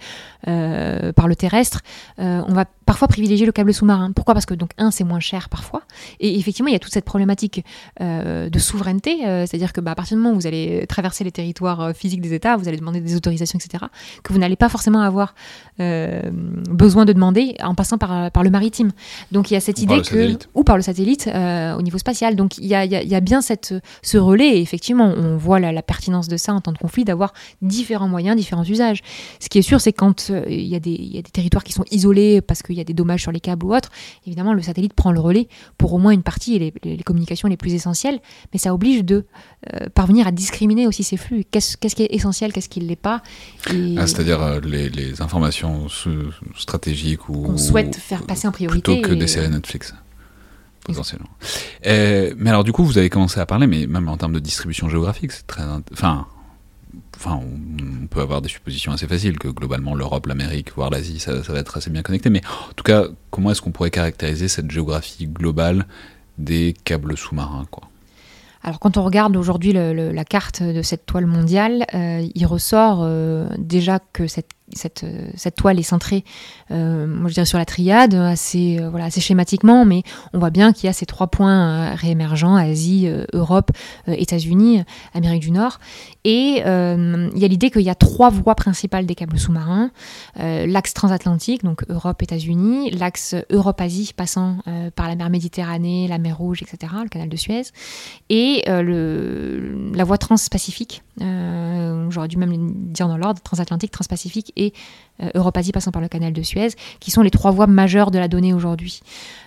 euh, par le terrestre, on va parfois privilégier le câble sous-marin. Pourquoi? Parce que donc un, c'est moins cher parfois, et effectivement, il y a toute cette problématique de souveraineté, c'est-à-dire que bah, à partir du moment où vous allez traverser les territoires physiques des États, vous allez demander des autorisations, etc., que vous n'allez pas forcément avoir besoin de demander en passant par, par le maritime. Donc il y a cette idée que ou par le satellite au niveau spatial. Donc il y a, y a, bien cette, ce relais, et effectivement, on voit la, la pertinence de ça en temps de conflit, d'avoir différents moyens, différents usages. Ce qui est sûr, c'est quand euh, il y, a des territoires qui sont isolés parce qu'il y a des dommages sur les câbles ou autres, évidemment, le satellite prend le relais pour au moins une partie, les, les, communications les plus essentielles, mais ça oblige de euh, parvenir à discriminer aussi ces flux. Qu'est-ce qui est essentiel, qu'est-ce qui ne l'est pas? Ah, C'est-à-dire euh, les, informations stratégiques ou... Qu'on souhaite faire passer en priorité. Plutôt que des séries Netflix potentiellement. mais alors du coup, vous avez commencé à parler, mais même en termes de distribution géographique, c'est très, enfin, enfin, on peut avoir des suppositions assez faciles que globalement l'Europe, l'Amérique, voire l'Asie, ça, va être assez bien connecté. Mais en tout cas, comment est-ce qu'on pourrait caractériser cette géographie globale des câbles sous-marins, quoi? Alors quand on regarde aujourd'hui la carte de cette toile mondiale, euh, il ressort euh, déjà que cette cette, toile est centrée, euh, moi je dirais sur la triade, assez, euh, voilà, assez schématiquement, mais on voit bien qu'il y a ces trois points euh, réémergents, Asie, Europe, États-Unis, Amérique du Nord. Et il y a l'idée qu'il y a trois voies principales des câbles sous-marins. l'axe transatlantique, donc Europe-États-Unis, l'axe Europe-Asie passant par la mer Méditerranée, la mer Rouge, etc., le canal de Suez, et la voie transpacifique, j'aurais dû même dire dans l'ordre, transatlantique, transpacifique et euh, Europe-Asie passant par le canal de Suez, qui sont les trois voies majeures de la donnée aujourd'hui.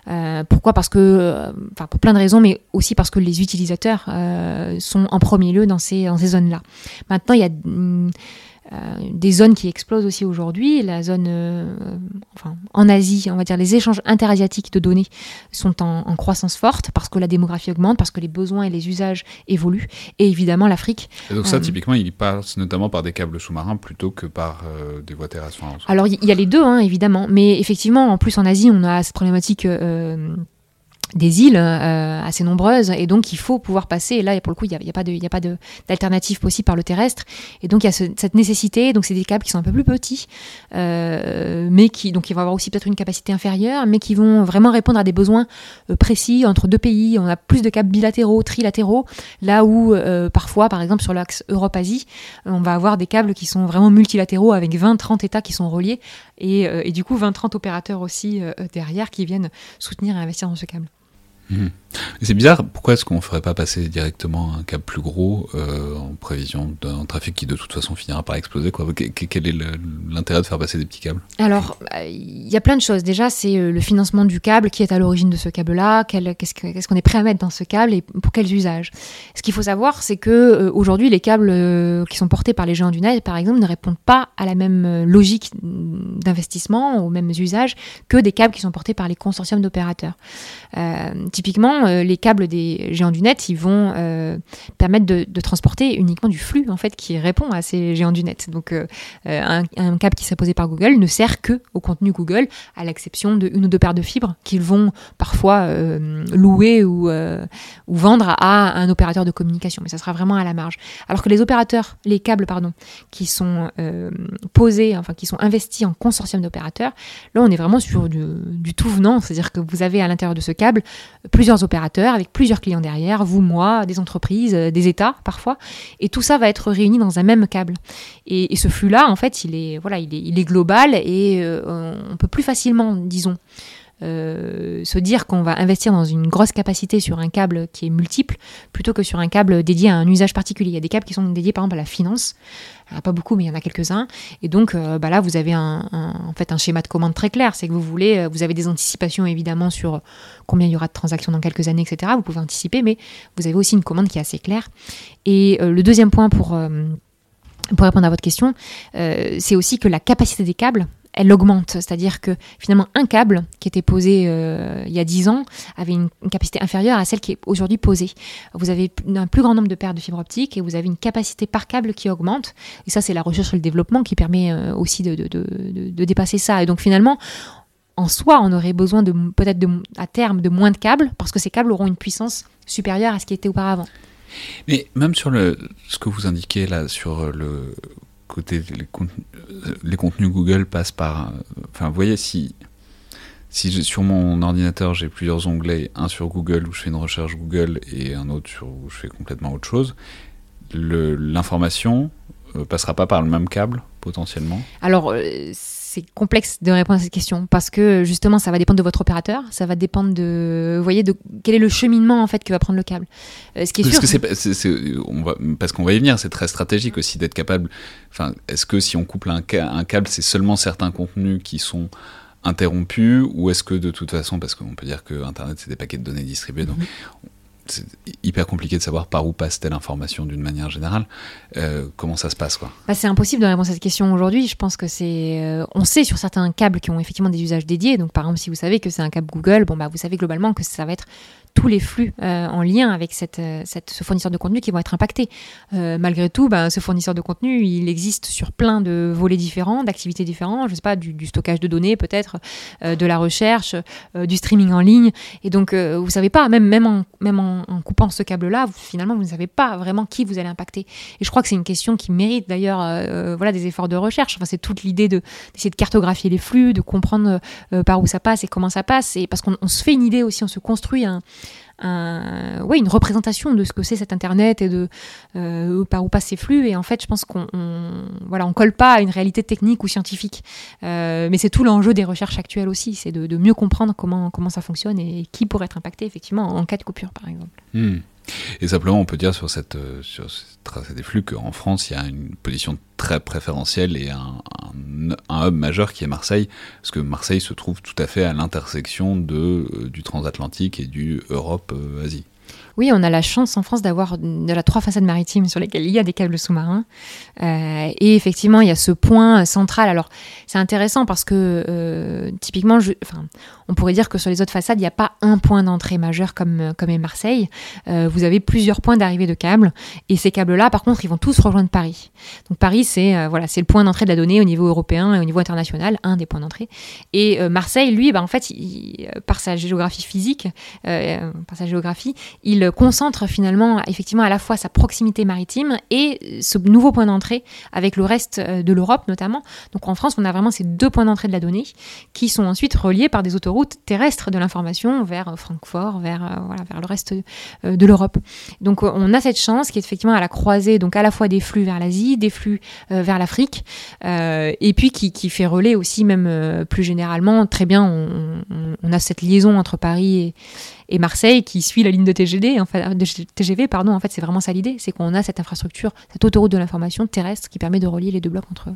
Euh, pourquoi? Parce que, euh, enfin pour plein de raisons, mais aussi parce que les utilisateurs sont en premier lieu dans ces, dans ces zones-là. Maintenant, il y a euh, des zones qui explosent aussi aujourd'hui. La zone, euh, enfin, en Asie, on va dire, les échanges interasiatiques de données sont en, croissance forte parce que la démographie augmente, parce que les besoins et les usages évoluent. Et évidemment, l'Afrique. Et donc ça, euh, typiquement, il passe notamment par des câbles sous-marins plutôt que par des voies terrestres. Alors, il y, a les deux, hein, évidemment. Mais effectivement, en plus, en Asie, on a cette problématique des îles euh, assez nombreuses. Et donc il faut pouvoir passer. Et là pour le coup il n'y a, pas d'alternative possible par le terrestre. Et donc il y a cette nécessité. Donc c'est des câbles qui sont un peu plus petits euh, mais qui donc ils vont avoir aussi peut-être une capacité inférieure mais qui vont vraiment répondre à des besoins euh, précis entre deux pays. On a plus de câbles bilatéraux trilatéraux. Là où parfois par exemple sur l'axe Europe-Asie on va avoir des câbles qui sont vraiment multilatéraux avec 20 30 états qui sont reliés. Et, du coup 20 30 opérateurs aussi derrière qui viennent soutenir et investir dans ce câble Mhm. C'est bizarre, pourquoi est-ce qu'on ne ferait pas passer directement un câble plus gros euh, en prévision d'un trafic qui de toute façon finira par exploser. Quel est l'intérêt de faire passer des petits câbles? Alors, il y a plein de choses. Déjà, c'est euh, le financement du câble qui est à l'origine de ce câble-là, qu'est-ce qu'on est prêt à mettre dans ce câble et pour quels usages? Ce qu'il faut savoir, c'est que euh, aujourd'hui, les câbles qui sont portés par les géants du net, par exemple, ne répondent pas à la même logique d'investissement, aux mêmes usages que des câbles qui sont portés par les consortiums d'opérateurs typiquement, euh, les câbles des géants du net, ils vont euh, permettre de, transporter uniquement du flux en fait qui répond à ces géants du net. Donc, euh, un, câble qui serait posé par Google ne sert que au contenu Google, à l'exception de une ou deux paires de fibres qu'ils vont parfois louer ou, vendre à, un opérateur de communication. Mais ça sera vraiment à la marge. Alors que les opérateurs, les câbles pardon, qui sont posés, enfin qui sont investis en consortium d'opérateurs, là on est vraiment sur du tout venant, c'est-à-dire que vous avez à l'intérieur de ce câble plusieurs opérateurs avec plusieurs clients derrière, vous, moi, des entreprises, euh, des États parfois, et tout ça va être réuni dans un même câble. Et, ce flux-là, en fait, il est, voilà, il est, global et euh, on peut plus facilement, disons, euh, se dire qu'on va investir dans une grosse capacité sur un câble qui est multiple plutôt que sur un câble dédié à un usage particulier. Il y a des câbles qui sont dédiés par exemple à la finance. Pas beaucoup, mais il y en a quelques-uns. Et donc euh, bah là, vous avez un, en fait un schéma de commande très clair. C'est que vous voulez, euh, vous avez des anticipations évidemment sur combien il y aura de transactions dans quelques années, etc. Vous pouvez anticiper, mais vous avez aussi une commande qui est assez claire. Et le deuxième point pour répondre à votre question, c'est aussi que la capacité des câbles elle augmente. C'est-à-dire que finalement, un câble qui était posé euh, il y a 10 ans avait une, capacité inférieure à celle qui est aujourd'hui posée. Vous avez un plus grand nombre de paires de fibres optiques et vous avez une capacité par câble qui augmente. Et ça, c'est la recherche et le développement qui permet euh, aussi de, de, dépasser ça. Et donc finalement, en soi, on aurait besoin de peut-être à terme de moins de câbles parce que ces câbles auront une puissance supérieure à ce qui était auparavant. Mais même sur le, ce que vous indiquez là sur le les, contenus, Google passent par. Enfin, vous voyez, si. si sur mon ordinateur j'ai plusieurs onglets, un sur Google où je fais une recherche Google et un autre sur où je fais complètement autre chose, l'information euh, passera pas par le même câble potentiellement? Euh, c'est complexe de répondre à cette question parce que justement ça va dépendre de votre opérateur, ça va dépendre de, vous voyez, de quel est le cheminement en fait que va prendre le câble. Euh, ce qui est parce sûr, que on va, parce qu'on va y venir, c'est très stratégique aussi d'être capable. Enfin, est-ce que si on couple un, un câble, c'est seulement certains contenus qui sont interrompu ou est-ce que de toute façon, parce qu'on peut dire que Internet c'est des paquets de données distribués, donc mhm. C'est hyper compliqué de savoir par où passe telle information d'une manière générale. Euh, comment ça se passe quoi? Bah, C'est impossible de répondre à cette question aujourd'hui. Je pense que c'est, euh, on sait sur certains câbles qui ont effectivement des usages dédiés. Donc par exemple, si vous savez que c'est un câble Google, bon bah vous savez globalement que ça va être tous les flux euh, en lien avec cette, euh, cette, ce fournisseur de contenu qui vont être impactés. Euh, malgré tout, ben, ce fournisseur de contenu, il existe sur plein de volets différents, d'activités différentes, je sais pas, du, stockage de données peut-être, de la recherche, du streaming en ligne. Et donc, vous savez pas, même, même, en, même en, coupant ce câble-là, finalement, vous ne savez pas vraiment qui vous allez impacter. Et je crois que c'est une question qui mérite d'ailleurs voilà, des efforts de recherche. Enfin, c'est toute l'idée de, d'essayer de cartographier les flux, de comprendre par où ça passe et comment ça passe. Et parce qu'on se fait une idée aussi, on se construit un, un, ouais, une représentation de ce que c'est cet Internet et de euh, par où passent ces flux. Et en fait, je pense qu'on on, voilà, on colle pas à une réalité technique ou scientifique. Euh, mais c'est tout l'enjeu des recherches actuelles aussi, c'est de, de, mieux comprendre comment, comment ça fonctionne et qui pourrait être impacté effectivement en cas de coupure, par exemple. Hmm. Et simplement, on peut dire sur cette, euh, sur tracée des flux qu'en France, il y a une position très préférentielle et un, hub majeur qui est Marseille, parce que Marseille se trouve tout à fait à l'intersection de, euh, du transatlantique et du Europe-Asie. Oui, on a la chance en France d'avoir de la trois façades maritimes sur lesquelles il y a des câbles sous-marins. Euh, et effectivement, il y a ce point central. Alors, c'est intéressant parce que euh, typiquement, enfin, on pourrait dire que sur les autres façades, il n'y a pas un point d'entrée majeur comme, comme est Marseille. Euh, vous avez plusieurs points d'arrivée de câbles. Et ces câbles-là, par contre, ils vont tous rejoindre Paris. Donc Paris, c'est voilà, c'est le point d'entrée de la donnée au niveau européen et au niveau international, un des points d'entrée. Et Marseille, lui, bah, en fait, par sa géographie physique, par sa géographie, il concentre finalement effectivement à la fois sa proximité maritime et ce nouveau point d'entrée avec le reste euh, de l'Europe notamment. Donc en France, on a vraiment ces deux points d'entrée de la donnée qui sont ensuite reliés par des autoroutes terrestres de l'information vers Francfort, vers, euh, voilà, vers le reste euh, de l'Europe. Donc on a cette chance qui est effectivement à la croisée donc à la fois des flux vers l'Asie, des flux vers l'Afrique, et puis qui, qui, fait relais aussi même plus généralement. Très bien, on, a cette liaison entre Paris et, Marseille qui suit la ligne de de TGV, pardon, en fait, c'est vraiment ça l'idée, c'est qu'on a cette infrastructure, cette autoroute de l'information terrestre qui permet de relier les deux blocs entre eux.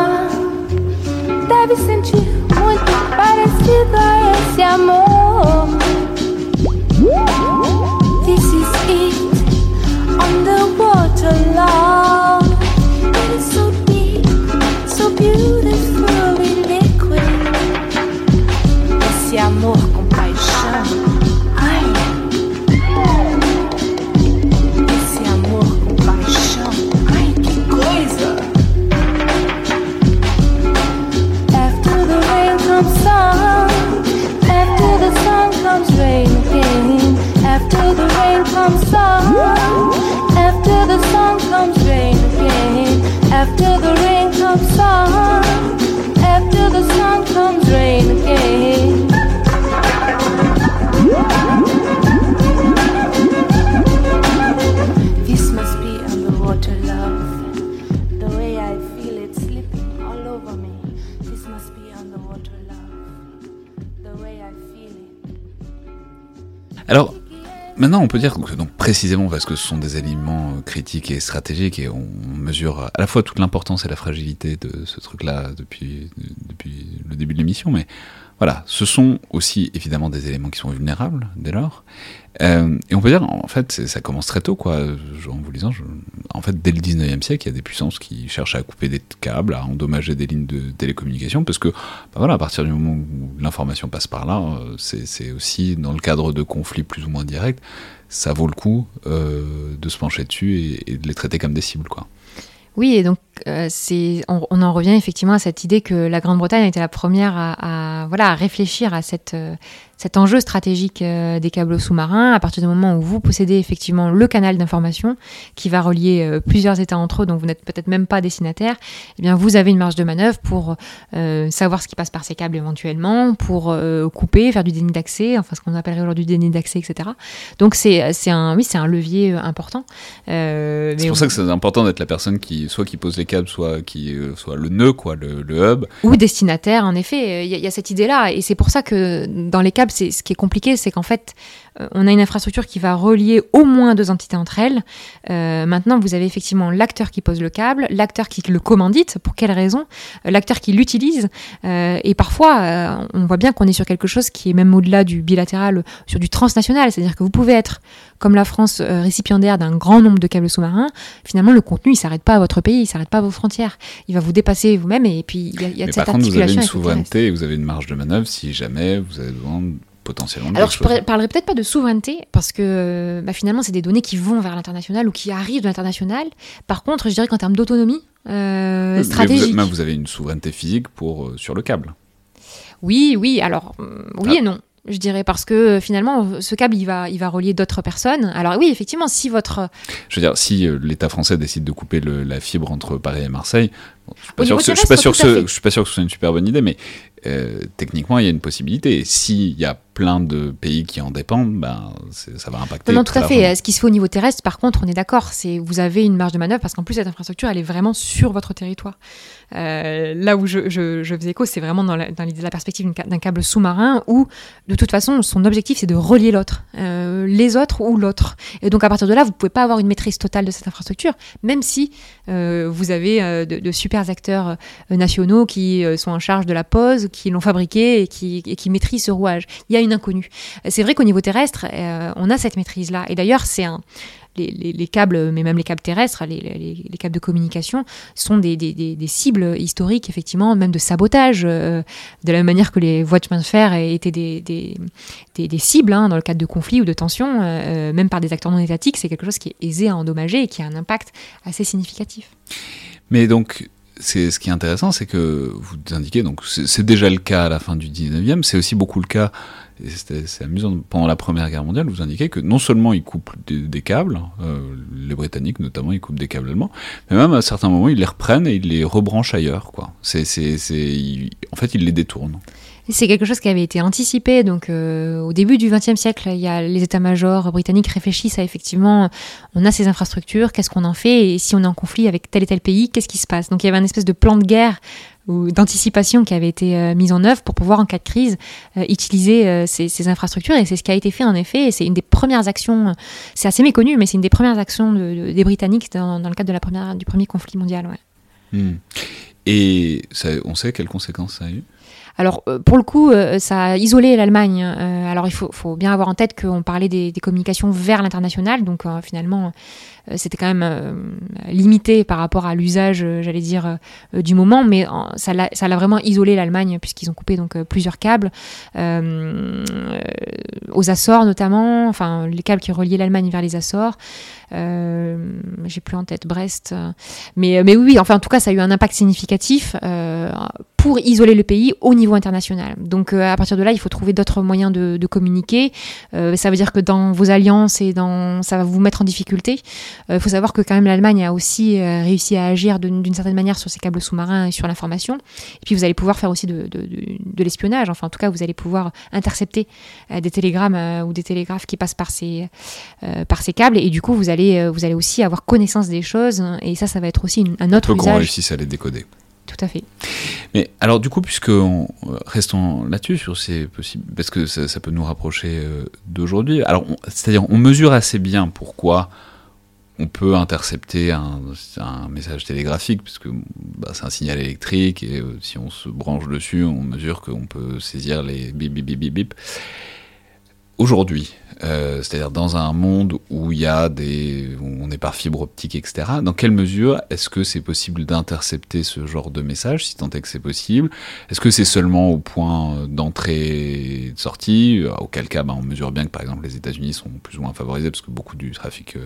Deve sentir muito parecido a esse amor. On peut dire que donc précisément parce que ce sont des éléments euh, critiques et stratégiques et on mesure à la fois toute l'importance et la fragilité de ce truc-là depuis, depuis le début de l'émission, mais voilà, ce sont aussi évidemment des éléments qui sont vulnérables dès lors. Euh, et on peut dire, en fait, ça commence très tôt, quoi. En vous lisant, en fait, dès le 19e siècle, il y a des puissances qui cherchent à couper des câbles, à endommager des lignes de télécommunication, parce que, bah voilà, à partir du moment où l'information passe par là, euh, c'est aussi dans le cadre de conflits plus ou moins directs, ça vaut le coup euh, de se pencher dessus et, de les traiter comme des cibles, quoi. Oui, et donc euh, on, en revient effectivement à cette idée que la Grande-Bretagne a été la première à, voilà, réfléchir à cette, cet enjeu stratégique euh, des câbles sous-marins. À partir du moment où vous possédez effectivement le canal d'information qui va relier euh, plusieurs États entre eux, donc vous n'êtes peut-être même pas destinataire, eh bien vous avez une marge de manœuvre pour euh, savoir ce qui passe par ces câbles éventuellement, pour couper, faire du déni d'accès, enfin ce qu'on appellerait aujourd'hui du déni d'accès, etc. Donc c'est un, oui, c'est un levier important. c'est pour on... ça que c'est important d'être la personne qui soit qui pose les câbles, soit qui soit le nœud, quoi, le, le hub. Ou destinataire, en effet. Il y, y, a cette idée-là, et c'est pour ça que dans les câbles c'est ce qui est compliqué, c'est qu'en fait, on a une infrastructure qui va relier au moins deux entités entre elles. Euh, maintenant, vous avez effectivement l'acteur qui pose le câble, l'acteur qui le commandite, pour quelle raison, euh, l'acteur qui l'utilise. Euh, et parfois, euh, on voit bien qu'on est sur quelque chose qui est même au-delà du bilatéral, sur du transnational. C'est-à-dire que vous pouvez être, comme la France, euh, récipiendaire d'un grand nombre de câbles sous-marins. Finalement, le contenu, il s'arrête pas à votre pays, il s'arrête pas à vos frontières. Il va vous dépasser vous-même. Et puis, il y a, il y a Mais cette par contre, vous avez une souveraineté et vous avez une marge de manœuvre si jamais vous avez besoin potentiellement Alors, je ne parlerai peut-être pas de souveraineté, parce que bah, finalement, c'est des données qui vont vers l'international ou qui arrivent de l'international. Par contre, je dirais qu'en termes d'autonomie euh, stratégique. Vous, vous avez une souveraineté physique pour, euh, sur le câble. Oui, oui, alors, euh, oui Ah. et non. Je dirais parce que euh, finalement, ce câble, il va, il va relier d'autres personnes. Alors oui, effectivement, si votre... Je veux dire, si euh, l'État français décide de couper le- la fibre entre Paris et Marseille, bon, je je suis pas sûr que ce soit une super bonne idée, mais euh, techniquement, il y a une possibilité. S'il y a plein de pays qui en dépendent, ben, ça va impacter. Non, non, tout à fait. Ce qui se fait au niveau terrestre, par contre, on est d'accord. C'est vous avez une marge de manœuvre parce qu'en plus cette infrastructure, elle est vraiment sur votre territoire. Euh, là où je, je, je faisais écho, c'est vraiment dans la, l'idée- la perspective d'une ca- d'un câble sous-marin où, de toute façon, son objectif c'est de relier l'autre, euh, les autres ou l'autre. Et donc à partir de là, vous pouvez pas avoir une maîtrise totale de cette infrastructure, même si euh, vous avez de, de super acteurs nationaux qui sont en charge de la pose, qui l'ont fabriqué et qui, et maîtrisent ce rouage. Il y a une inconnue. C'est vrai qu'au niveau terrestre, euh, on a cette maîtrise-là. Et d'ailleurs, c'est. Les, les- les câbles, mais même les câbles terrestres, les, les- les câbles de communication, sont des, cibles historiques, effectivement, même de sabotage, euh, de la même manière que les voies de chemin de fer étaient des cibles hein, dans le cadre de conflits ou de tensions, euh, même par des acteurs non étatiques. C'est quelque chose qui est aisé à endommager et qui a un impact assez significatif. Mais donc, c'est ce qui est intéressant, c'est que vous indiquez, donc c'est déjà le cas à la fin du 19e, c'est aussi beaucoup le cas, et c'est amusant, pendant la Première Guerre mondiale, vous indiquez que non seulement ils coupent des, câbles, euh, les Britanniques notamment, ils coupent des câbles allemands, mais même à certains moments, ils les reprennent et ils les rebranchent ailleurs. Quoi. C'est, c'est, en fait, ils les détournent. C'est quelque chose qui avait été anticipé. Donc, euh, au début du XXe siècle, il y a les états-majors britanniques réfléchissent à effectivement, on a ces infrastructures, qu'est-ce qu'on en fait Et si on est en conflit avec tel et tel pays, qu'est-ce qui se passe? Donc, il y avait un espèce de plan de guerre ou d'anticipation qui avait été euh, mise en œuvre pour pouvoir, en cas de crise, euh, utiliser euh, ces, infrastructures. Et c'est ce qui a été fait, en effet. Et c'est une des premières actions, c'est assez méconnu, mais c'est une des premières actions de- de- des Britanniques dans, le cadre de la première, du premier conflit mondial. Ouais. Hmm. Et on sait quelles conséquences ça a eu? Alors, euh, pour le coup, euh, ça a isolé l'Allemagne. Euh, alors, il faut, bien avoir en tête qu'on parlait des, communications vers l'international. Donc, finalement, c'était quand même limité par rapport à l'usage, j'allais dire, du moment. Mais ça l'a vraiment isolé l'Allemagne, puisqu'ils ont coupé donc plusieurs câbles. Aux Açores, notamment. Enfin, les câbles qui reliaient l'Allemagne vers les Açores. J'ai plus en tête Brest. Mais, oui, enfin, en tout cas, ça a eu un impact significatif pour isoler le pays au niveau international. Donc euh, à partir de là, il faut trouver d'autres moyens de, de communiquer. Euh, ça veut dire que dans vos alliances et dans ça va vous mettre en difficulté. Il faut savoir que quand même l'Allemagne a aussi euh, réussi à agir d'une certaine manière sur ces câbles sous-marins et sur l'information. Et puis vous allez pouvoir faire aussi de, de, de- de l'espionnage. Enfin en tout cas, vous allez pouvoir intercepter euh, des télégrammes euh, ou des télégraphes qui passent par ces euh, par ces câbles. Et du coup, vous allez euh, vous allez aussi avoir connaissance des choses. Et ça, ça va être aussi une- un autre peu qu'on usage. réussisse à les décoder. Tout à fait. Mais alors du coup, puisque euh, restons là-dessus sur ces possibles, parce que ça, peut nous rapprocher euh, d'aujourd'hui. Alors, c'est-à-dire, on mesure assez bien pourquoi on peut intercepter un, un message télégraphique, puisque bah, c'est un signal électrique et euh, si on se branche dessus, on mesure qu'on peut saisir les bip bip bip bip bip. Aujourd'hui, euh, c'est-à-dire dans un monde où il y a des, où on est par fibre optique, etc. Dans quelle mesure est-ce que c'est possible d'intercepter ce genre de message, si tant est que c'est possible? Est-ce que c'est seulement au point d'entrée et de sortie Auquel cas, ben, on mesure bien que par exemple les États-Unis sont plus ou moins favorisés parce que beaucoup du trafic euh,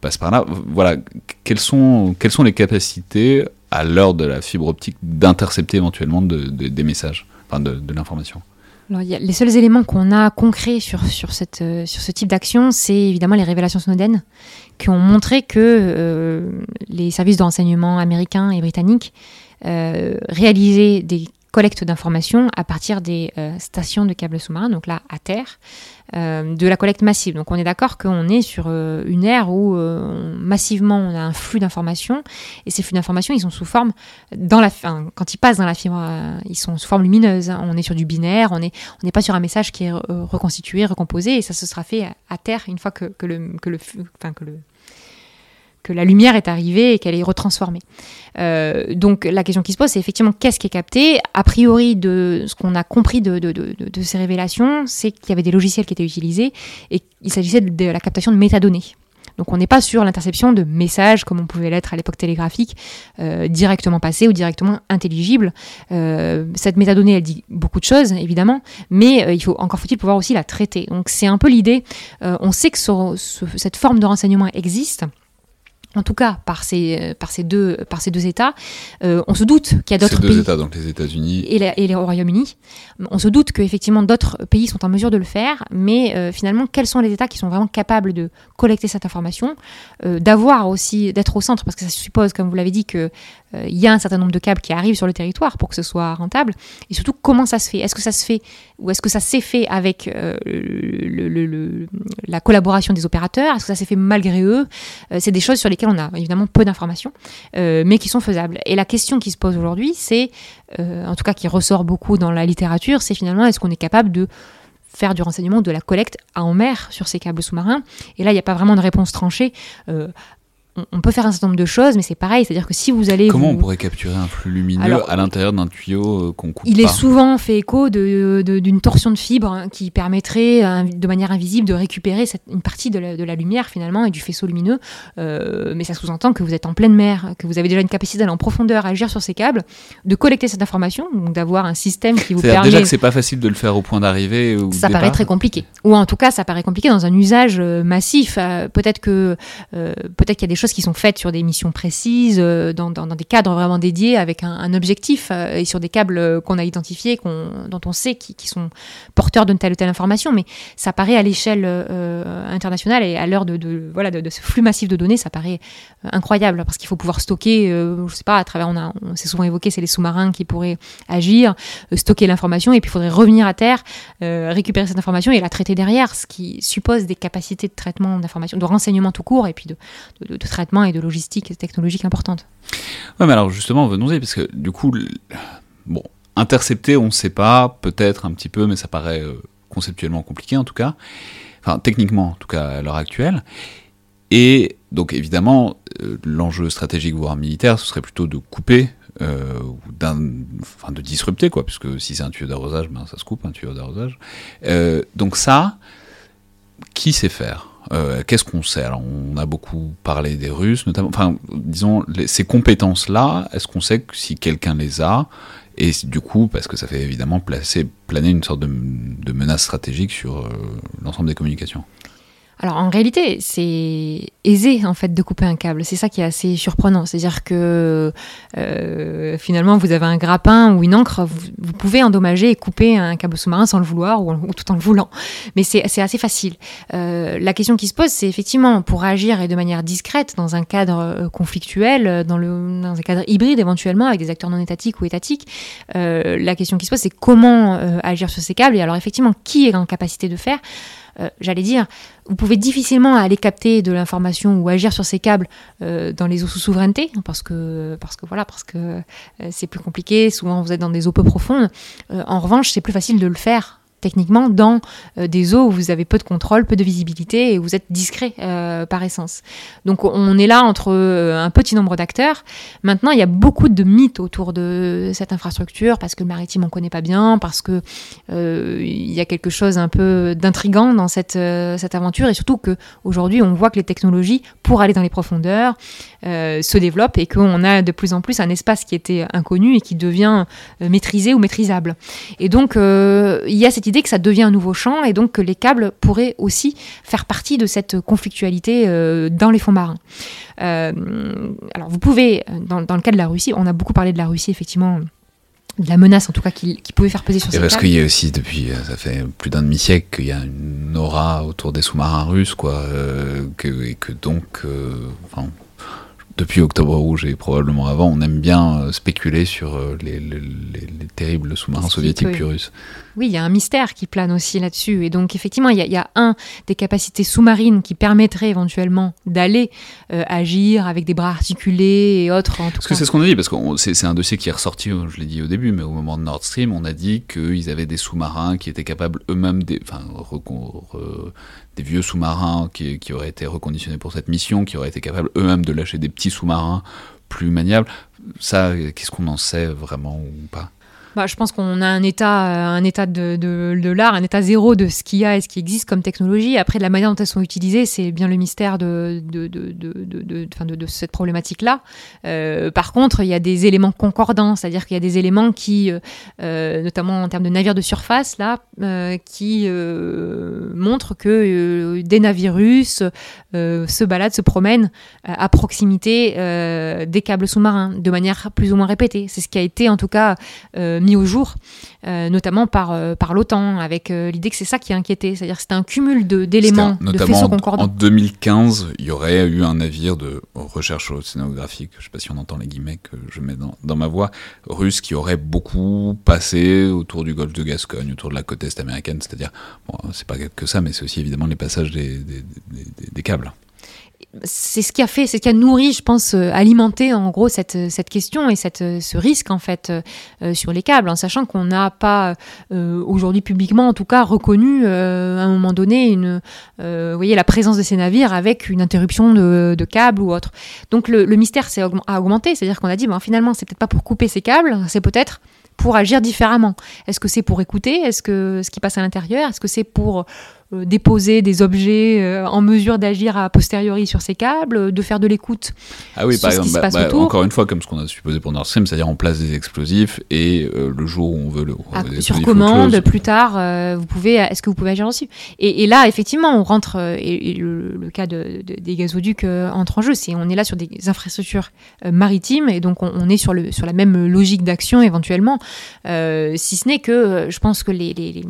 passe par là. Voilà, quelles sont, les capacités à l'heure de la fibre optique d'intercepter éventuellement des messages, enfin de l'information? Les seuls éléments qu'on a concrets euh, sur ce type d'action, c'est évidemment les révélations Snowden, qui ont montré que euh, les services de renseignement américains et britanniques euh, réalisaient des collecte d'informations à partir des euh, stations de câbles sous-marins, donc là à terre, euh, de la collecte massive. Donc on est d'accord qu'on est sur euh, une ère où massivement on a un flux d'informations et ces flux d'informations ils sont sous forme dans la quand ils passent dans la fibre ils sont sous forme lumineuse. Hein. On est sur du binaire, on est on n'est pas sur un message qui est reconstitué, recomposé et ça se sera fait à, terre une fois que, que le que le enfin que le que la lumière est arrivée et qu'elle est retransformée. Euh, donc la question qui se pose, c'est effectivement qu'est-ce qui est capté? A priori, de ce qu'on a compris de, ces révélations, c'est qu'il y avait des logiciels qui étaient utilisés et il s'agissait de, la captation de métadonnées. Donc on n'est pas sur l'interception de messages comme on pouvait l'être à l'époque télégraphique, euh, directement passés ou directement intelligibles. Euh, cette métadonnée, elle dit beaucoup de choses, évidemment, mais il faut encore faut-il pouvoir aussi la traiter. Donc c'est un peu l'idée. on sait que cette forme de renseignement existe en tout cas par ces, euh, par ces, deux, par ces deux États. Euh, on se doute qu'il y a d'autres pays. deux États, donc les États-Unis. Et, et, les Royaume-Uni. On se doute qu'effectivement d'autres pays sont en mesure de le faire, mais euh, finalement, quels sont les États qui sont vraiment capables de collecter cette information, d'avoir aussi, d'être au centre, parce que ça suppose, comme vous l'avez dit, qu'il il y a un certain nombre de câbles qui arrivent sur le territoire pour que ce soit rentable, et surtout comment ça se fait? Est-ce que ça se fait, ou est-ce que ça s'est fait avec le, la collaboration des opérateurs? Est-ce que ça s'est fait malgré eux? C'est des choses sur les on a évidemment peu d'informations, euh, mais qui sont faisables. Et la question qui se pose aujourd'hui, c'est, euh, en tout cas qui ressort beaucoup dans la littérature, c'est finalement est-ce qu'on est capable de faire du renseignement, de la collecte en mer sur ces câbles sous-marins? Et là, il n'y a pas vraiment de réponse tranchée. Euh, on peut faire un certain nombre de choses, mais c'est pareil, c'est-à-dire que si vous allez... Comment on pourrait capturer un flux lumineux à l'intérieur d'un tuyau euh, qu'on coupe Il est souvent fait écho d'une de, torsion de fibre hein, qui permettrait de manière invisible de récupérer une partie de la, lumière finalement et du faisceau lumineux, euh, mais ça sous-entend que vous êtes en pleine mer, que vous avez déjà une capacité d'aller en profondeur, agir sur ces câbles, de collecter cette information, donc d'avoir un système qui vous permet... Déjà que c'est pas facile de le faire au point d'arrivée Ça paraît très compliqué. Ou en tout cas, ça paraît compliqué dans un usage euh, massif. peut-être que peut-être qu'il y a des choses qui sont faites sur des missions précises, euh, dans, des cadres vraiment dédiés, avec un, objectif, euh, et sur des câbles euh, qu'on a identifiés, dont on sait qui, sont porteurs d'une telle ou telle information. Mais ça paraît à l'échelle internationale et à l'heure de, voilà, de, ce flux massif de données, ça paraît incroyable, parce qu'il faut pouvoir stocker, je sais pas, à travers, on, on s'est souvent évoqué, c'est les sous-marins qui pourraient agir, stocker l'information, et puis il faudrait revenir à terre, récupérer cette information et la traiter derrière, ce qui suppose des capacités de traitement d'information, de renseignement tout court, et puis de, de, de traitement et de logistique technologique importante. Ouais, mais alors justement, venons-y, parce que du coup, bon, intercepter, on ne sait pas, peut-être un petit peu, mais ça paraît euh, conceptuellement compliqué en tout cas, enfin techniquement en tout cas à l'heure actuelle. Et donc évidemment, euh, l'enjeu stratégique voire militaire, ce serait plutôt de couper euh, enfin de disrupter quoi, puisque si c'est un tuyau d'arrosage, ben ça se coupe un tuyau d'arrosage. donc ça, qui sait faire? Euh, qu'est-ce qu'on sait? Alors, on a beaucoup parlé des Russes, notamment. Enfin, disons, ces compétences-là, est-ce qu'on sait que si quelqu'un les a? Et du coup, parce que ça fait évidemment planer une sorte de, de menace stratégique sur euh, l'ensemble des communications. Alors en réalité, c'est aisé en fait de couper un câble. C'est ça qui est assez surprenant. C'est-à-dire que euh, finalement, vous avez un grappin ou une encre, vous, pouvez endommager et couper un câble sous-marin sans le vouloir ou, tout en le voulant. Mais c'est assez facile. Euh, la question qui se pose, c'est effectivement pour agir et de manière discrète dans un cadre euh, conflictuel, dans, le, dans un cadre hybride éventuellement avec des acteurs non étatiques ou étatiques. la question qui se pose, c'est comment agir sur ces câbles. Et alors effectivement, qui est en capacité de faire euh, j'allais dire, vous pouvez difficilement aller capter de l'information ou agir sur ces câbles euh, dans les eaux sous souveraineté, parce que, parce que voilà, parce que euh, c'est plus compliqué. Souvent, vous êtes dans des eaux peu profondes. en revanche, c'est plus facile de le faire techniquement dans euh, des eaux où vous avez peu de contrôle, peu de visibilité et vous êtes discret euh, par essence. Donc on est là entre euh, un petit nombre d'acteurs. Maintenant, il y a beaucoup de mythes autour de cette infrastructure parce que le maritime on connaît pas bien, parce que il y a quelque chose un peu d'intrigant dans cette, cette aventure et surtout que aujourd'hui on voit que les technologies pour aller dans les profondeurs se développent et qu'on a de plus en plus un espace qui était inconnu et qui devient maîtrisé ou maîtrisable. Et donc il y a cette idée que ça devient un nouveau champ et donc que les câbles pourraient aussi faire partie de cette conflictualité euh, dans les fonds marins. Euh, alors vous pouvez, dans, le cas de la Russie, on a beaucoup parlé de la Russie effectivement de la menace en tout cas qui, pouvait faire peser sur ces parce qu'il y a aussi depuis euh, ça fait plus d'un demi siècle qu'il y a une aura autour des sous-marins russes quoi que, et que donc enfin, depuis Octobre Rouge et probablement avant, on aime bien spéculer sur les, terribles sous-marins soviétiques puis russes. Oui, il y a un mystère qui plane aussi là-dessus. Et donc, effectivement, il y, a, un des capacités sous-marines qui permettrait éventuellement d'aller euh, agir avec des bras articulés et autres. En tout parce que c'est ce qu'on a dit, parce que c'est un dossier qui est ressorti, je l'ai dit au début, mais au moment de Nord Stream, on a dit qu'ils avaient des sous-marins qui étaient capables eux-mêmes, des, enfin, des vieux sous-marins qui, qui auraient été reconditionnés pour cette mission, qui auraient été capables eux-mêmes de lâcher des petits sous-marins plus maniables. Ça, qu'est-ce qu'on en sait vraiment ou pas? Bah, je pense qu'on a un état, euh, un état de, l'art, un état zéro de ce qu'il y a et ce qui existe comme technologie. Après, de la manière dont elles sont utilisées, c'est bien le mystère de, cette problématique-là. Euh, par contre, il y a des éléments concordants, c'est-à-dire qu'il y a des éléments qui, euh, notamment en termes de navires de surface, là, qui montrent que des navires russes se baladent, se promènent à proximité des câbles sous-marins de manière plus ou moins répétée. C'est ce qui a été, en tout cas, mis au jour, euh, notamment par, euh, par l'OTAN, avec euh, l'idée que c'est ça qui a inquiété. C'est-à-dire que c'était un cumul d'éléments, de, faisceaux concordants. En 2015, il y aurait eu un navire de recherche océanographique, je ne sais pas si on entend les guillemets que je mets dans, dans ma voix, russe qui aurait beaucoup passé autour du golfe de Gascogne, autour de la côte est américaine. C'est-à-dire, bon, c'est pas que ça, mais c'est aussi évidemment les passages des, des, des, des câbles c'est ce qui a fait, c'est ce qui a nourri, je pense, euh, alimenté en gros cette, cette question et euh, ce risque en fait euh, sur les câbles, en sachant qu'on n'a pas aujourd'hui publiquement, en tout cas, reconnu à un moment donné voyez, la présence de ces navires avec une interruption de, de câbles ou autre. Donc le, mystère s'est augmenté, c'est-à-dire qu'on a dit, finalement, c'est peut-être pas pour couper ces câbles, c'est peut-être pour agir différemment. Est-ce que c'est pour écouter? Est-ce que ce qui passe à l'intérieur? Est-ce que c'est pour euh, déposer des objets euh, en mesure d'agir a posteriori sur ces câbles, de faire de l'écoute. Ah oui, par exemple, bah, bah, encore une fois, comme ce qu'on a supposé pour Nord Stream, c'est-à-dire on place des explosifs et euh, le jour où on veut le. Ah, sur commande, plus tard, vous pouvez. Est-ce que vous pouvez agir dessus et, et, là, effectivement, on rentre et, le, cas de, des gazoducs entre en jeu. C'est on est là sur des infrastructures maritimes et donc on, est sur le sur la même logique d'action éventuellement, si ce n'est que je pense que les, les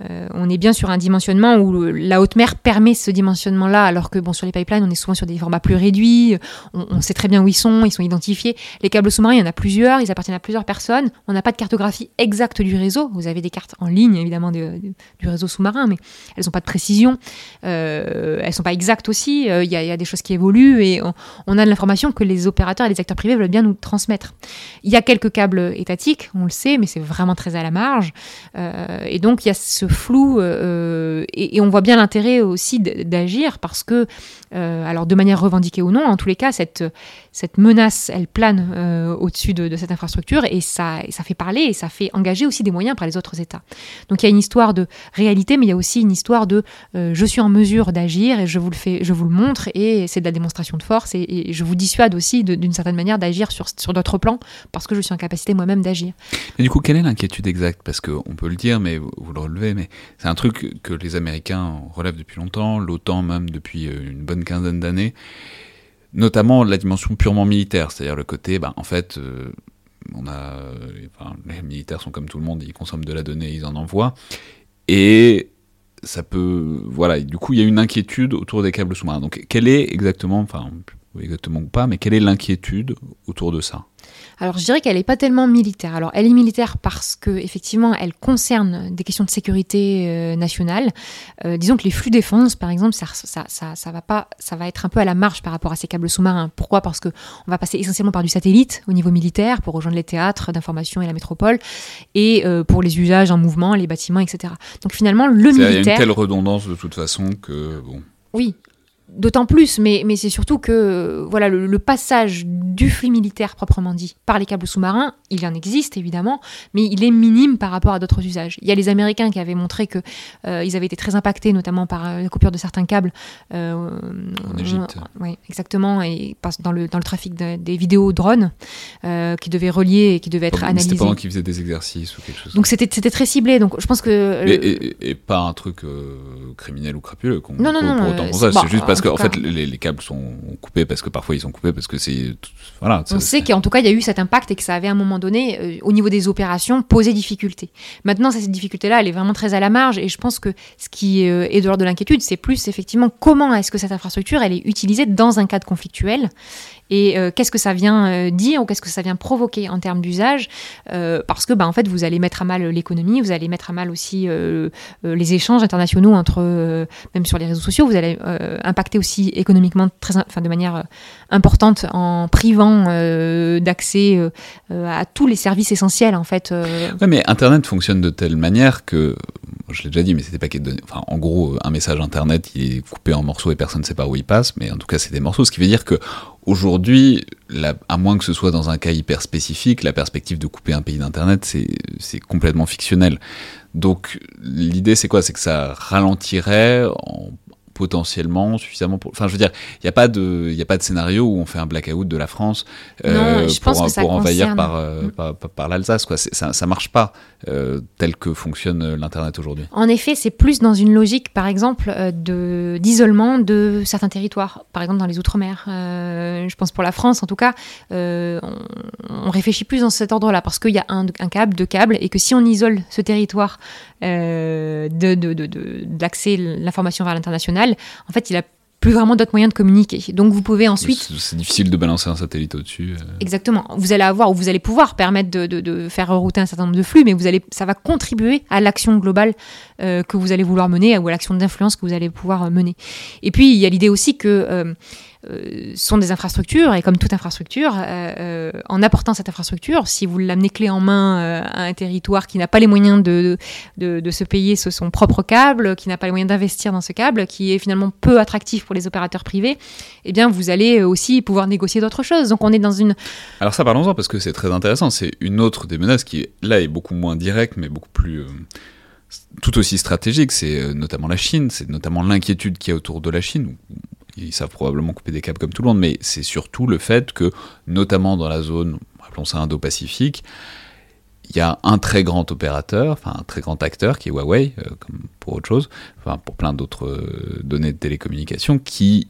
euh, on est bien sur un dimensionnement où la haute mer permet ce dimensionnement-là, alors que bon, sur les pipelines, on est souvent sur des formats plus réduits, on, sait très bien où ils sont, ils sont identifiés. Les câbles sous-marins, il y en a plusieurs, ils appartiennent à plusieurs personnes. On n'a pas de cartographie exacte du réseau. Vous avez des cartes en ligne, évidemment, du réseau sous-marin, mais elles n'ont pas de précision. Euh, elles sont pas exactes aussi. Euh, il y, a des choses qui évoluent et on, a de l'information que les opérateurs et les acteurs privés veulent bien nous transmettre. Il y a quelques câbles étatiques, on le sait, mais c'est vraiment très à la marge. Et donc, il y a ce flou euh, et, on voit bien l'intérêt aussi d'agir parce que, euh, alors de manière revendiquée ou non, en tous les cas, cette, cette menace, elle plane euh, au-dessus de, cette infrastructure et ça, ça fait parler et ça fait engager aussi des moyens par les autres États. Donc il y a une histoire de réalité, mais il y a aussi une histoire de je suis en mesure d'agir et je vous le fais, je vous le montre et c'est de la démonstration de force et, je vous dissuade aussi d'une certaine manière d'agir sur, sur d'autres plans parce que je suis en capacité moi-même d'agir. Et du coup, quelle est l'inquiétude exacte? Parce qu'on peut le dire, mais vous le relevez, mais c'est un truc que les Américains relèvent depuis longtemps, l'OTAN même depuis euh, une bonne quinzaine d'années, notamment la dimension purement militaire, c'est-à-dire le côté, bah, en fait, euh, on a, les militaires sont comme tout le monde, ils consomment de la donnée, ils en envoient, et ça peut, voilà, du coup, il y a une inquiétude autour des câbles sous-marins. Donc, quelle est exactement, enfin, exactement ou pas, mais quelle est l'inquiétude autour de ça alors je dirais qu'elle n'est pas tellement militaire. Alors elle est militaire parce que effectivement elle concerne des questions de sécurité euh, nationale. Euh, disons que les flux défense, par exemple, ça, ça, ça, ça, va pas, ça va être un peu à la marge par rapport à ces câbles sous-marins. Pourquoi? Parce que on va passer essentiellement par du satellite au niveau militaire pour rejoindre les théâtres d'information et la métropole, et euh, pour les usages en mouvement, les bâtiments, etc. Donc finalement le militaire. Il y a une telle redondance de toute façon que bon. Oui, D'autant plus, mais, mais c'est surtout que voilà le, passage du flux militaire proprement dit par les câbles sous-marins, il en existe évidemment, mais il est minime par rapport à d'autres usages. Il y a les Américains qui avaient montré que euh, ils avaient été très impactés, notamment par euh, la coupure de certains câbles. Euh, en Égypte. oui, exactement, et dans le, dans le trafic des vidéos drones qui devaient relier et qui devaient être analysés. C'était pendant qu'ils faisaient des exercices ou quelque chose. Donc c'était très ciblé. Donc je pense que. et, pas un truc criminel ou crapuleux. Non, non, non. c'est juste parce en fait, les, câbles sont coupés parce que parfois ils sont coupés parce que c'est. Voilà. On sait qu'en tout cas, il y a eu cet impact et que ça avait à un moment donné, euh, au niveau des opérations, posé difficulté. Maintenant, cette difficulté-là, elle est vraiment très à la marge et je pense que ce qui euh, est de l'ordre de l'inquiétude, c'est plus effectivement comment est-ce que cette infrastructure, elle est utilisée dans un cadre conflictuel et euh, qu'est-ce que ça vient euh, dire ou qu'est-ce que ça vient provoquer en termes d'usage euh, Parce que, bah, en fait, vous allez mettre à mal l'économie, vous allez mettre à mal aussi les échanges internationaux entre, même sur les réseaux sociaux, vous allez impacter aussi économiquement très, enfin, de manière importante en privant d'accès à tous les services essentiels, en fait. Ouais, mais Internet fonctionne de telle manière que je l'ai déjà dit, mais c'était pas de données. Enfin, en gros, un message internet, il est coupé en morceaux et personne ne sait pas où il passe, mais en tout cas, c'est des morceaux. Ce qui veut dire que aujourd'hui, à moins que ce soit dans un cas hyper spécifique, la perspective de couper un pays d'internet, c'est complètement fictionnel. Donc, l'idée, c'est quoi? C'est que ça ralentirait en potentiellement suffisamment pour. Enfin, je veux dire, il n'y a pas de, il a pas de scénario où on fait un blackout de la France euh, pour, pour envahir par, euh, mm. par, l'Alsace. Quoi, ça, ça marche pas euh, tel que fonctionne l'internet aujourd'hui. En effet, c'est plus dans une logique, par exemple, de d'isolement de certains territoires. Par exemple, dans les outre-mer. je pense pour la France, en tout cas, on, réfléchit plus dans cet ordre-là parce qu'il y a un, un câble, deux câbles, et que si on isole ce territoire euh, de, d'accès l'information vers l'international, en fait, il a plus vraiment d'autres moyens de communiquer. Donc vous pouvez ensuite... C'est difficile de balancer un satellite au-dessus. Euh. Exactement. Vous allez avoir, ou vous allez pouvoir permettre de, de, faire rerouter un certain nombre de flux, mais vous allez, ça va contribuer à l'action globale euh, que vous allez vouloir mener, ou à l'action d'influence que vous allez pouvoir mener. Et puis, il y a l'idée aussi que... Euh, sont des infrastructures, et comme toute infrastructure, euh, euh, en apportant cette infrastructure, si vous l'amenez clé en main à un territoire qui n'a pas les moyens de, de, se payer son propre câble, qui n'a pas les moyens d'investir dans ce câble, qui est finalement peu attractif pour les opérateurs privés, eh bien vous allez aussi pouvoir négocier d'autres choses. Donc on est dans une... Alors ça parlons-en parce que c'est très intéressant, c'est une autre des menaces qui là est beaucoup moins directe mais beaucoup plus tout aussi stratégique, c'est notamment la Chine, c'est notamment l'inquiétude qu'il y a autour de la Chine, ils savent probablement couper des câbles comme tout le monde, mais c'est surtout le fait que, notamment dans la zone, appelons ça Indo-Pacifique, il y a un très grand opérateur, enfin un très grand acteur qui est Huawei, euh, comme pour autre chose, enfin pour plein d'autres euh, données de télécommunication, qui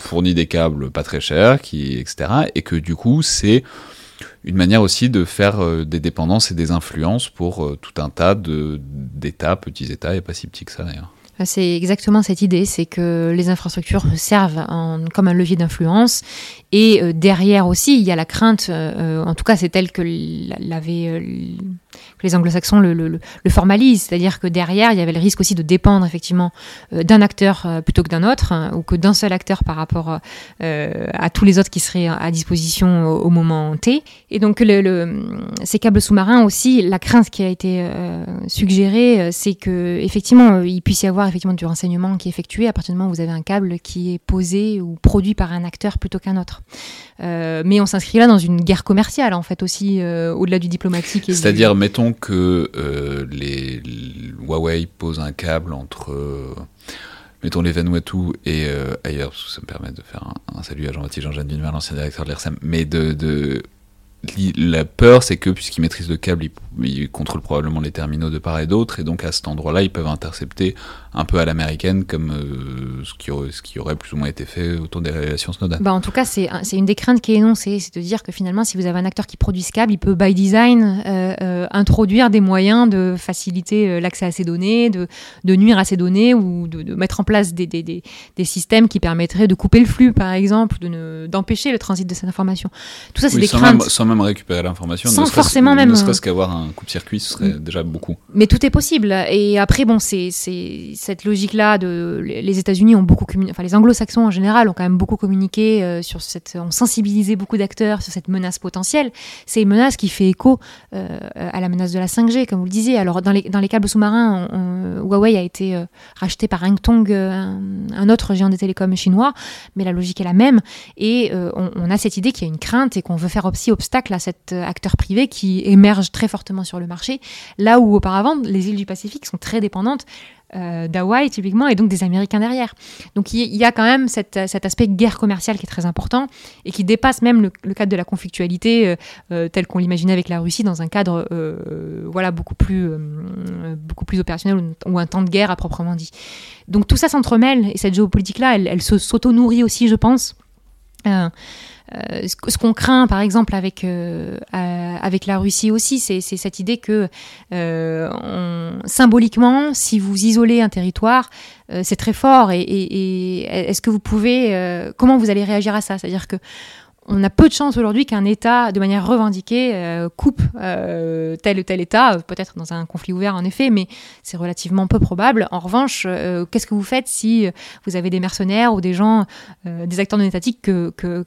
fournit des câbles pas très chers, qui, etc. Et que du coup, c'est une manière aussi de faire euh, des dépendances et des influences pour tout un tas d'États, petits États, et pas si petits que ça d'ailleurs. C'est exactement cette idée, c'est que les infrastructures servent comme un levier d'influence et euh, derrière aussi, il y a la crainte, euh, en tout cas c'est telle que euh, les anglo-saxons le formalisent, c'est-à-dire que derrière, il y avait le risque aussi de dépendre effectivement d'un acteur plutôt que d'un autre, hein, ou que d'un seul acteur par rapport à tous les autres qui seraient à disposition au, moment T. Et donc ces câbles sous-marins aussi, la crainte qui a été suggérée, c'est que effectivement, il puisse y avoir effectivement du renseignement qui est effectué à partir du moment où vous avez un câble qui est posé ou produit par un acteur plutôt qu'un autre. Euh, mais on s'inscrit là dans une guerre commerciale, en fait, aussi, euh, au-delà du diplomatique. C'est-à-dire, mettons que euh, les, Huawei pose un câble entre mettons les Vanuatu et ailleurs, parce que ça me permet de faire un, salut à Jean-Baptiste Jean-Jean Villemin, l'ancien directeur de l'ERSEM, mais de, la peur, c'est que puisqu'ils maîtrisent le câble, ils, contrôlent probablement les terminaux de part et d'autre, et donc à cet endroit-là, ils peuvent intercepter un peu à l'américaine, comme euh, ce, qui aurait, ce, qui aurait, plus ou moins été fait autour des révélations Snowden. Bah en tout cas, c'est une des craintes qui est énoncée, c'est de dire que finalement, si vous avez un acteur qui produit ce câble, il peut, by design, euh, euh, introduire des moyens de faciliter l'accès à ces données, de, de, nuire à ces données, ou de, mettre en place des, des, des, des, systèmes qui permettraient de couper le flux, par exemple, d'empêcher le transit de cette information. Tout ça, c'est des craintes. sans même récupérer l'information, sans forcément même. Ne serait-ce qu'avoir un coup de circuit, ce serait déjà beaucoup. Mais tout est possible. Et après, bon, c'est cette logique-là de les États-Unis ont beaucoup communiqué, enfin les Anglo-Saxons en général ont quand même beaucoup communiqué euh, sur cette, ont sensibilisé beaucoup d'acteurs sur cette menace potentielle. C'est une menace qui fait écho euh, à la menace de la 5G, comme vous le disiez. Alors dans les, dans les câbles sous-marins, Huawei a été euh, racheté par Hengtong, un, un, autre géant des télécoms chinois, mais la logique est la même. Et on, on, a cette idée qu'il y a une crainte et qu'on veut faire aussi obstacle à cet acteur privé qui émerge très fortement sur le marché, là où auparavant les îles du Pacifique sont très dépendantes euh, d'Hawaï typiquement et donc des Américains derrière. Donc il y, a quand même cet aspect guerre commerciale qui est très important et qui dépasse même le, cadre de la conflictualité euh, euh, tel qu'on l'imaginait avec la Russie dans un cadre voilà beaucoup plus beaucoup plus opérationnel ou, un temps de guerre à proprement dit. Donc tout ça s'entremêle et cette géopolitique là, elle, elle s'auto-nourrit aussi, je pense. Euh, ce qu'on craint, par exemple, avec, euh, avec la Russie aussi, c'est cette idée que euh, symboliquement, si vous isolez un territoire, c'est très fort. Et, et est-ce que vous pouvez, comment vous allez réagir à ça? C'est-à-dire que on a peu de chance aujourd'hui qu'un État, de manière revendiquée, euh, coupe euh, tel ou tel État, peut-être dans un conflit ouvert en effet, mais c'est relativement peu probable. En revanche, euh, qu'est-ce que vous faites si vous avez des mercenaires ou des gens, des acteurs non étatiques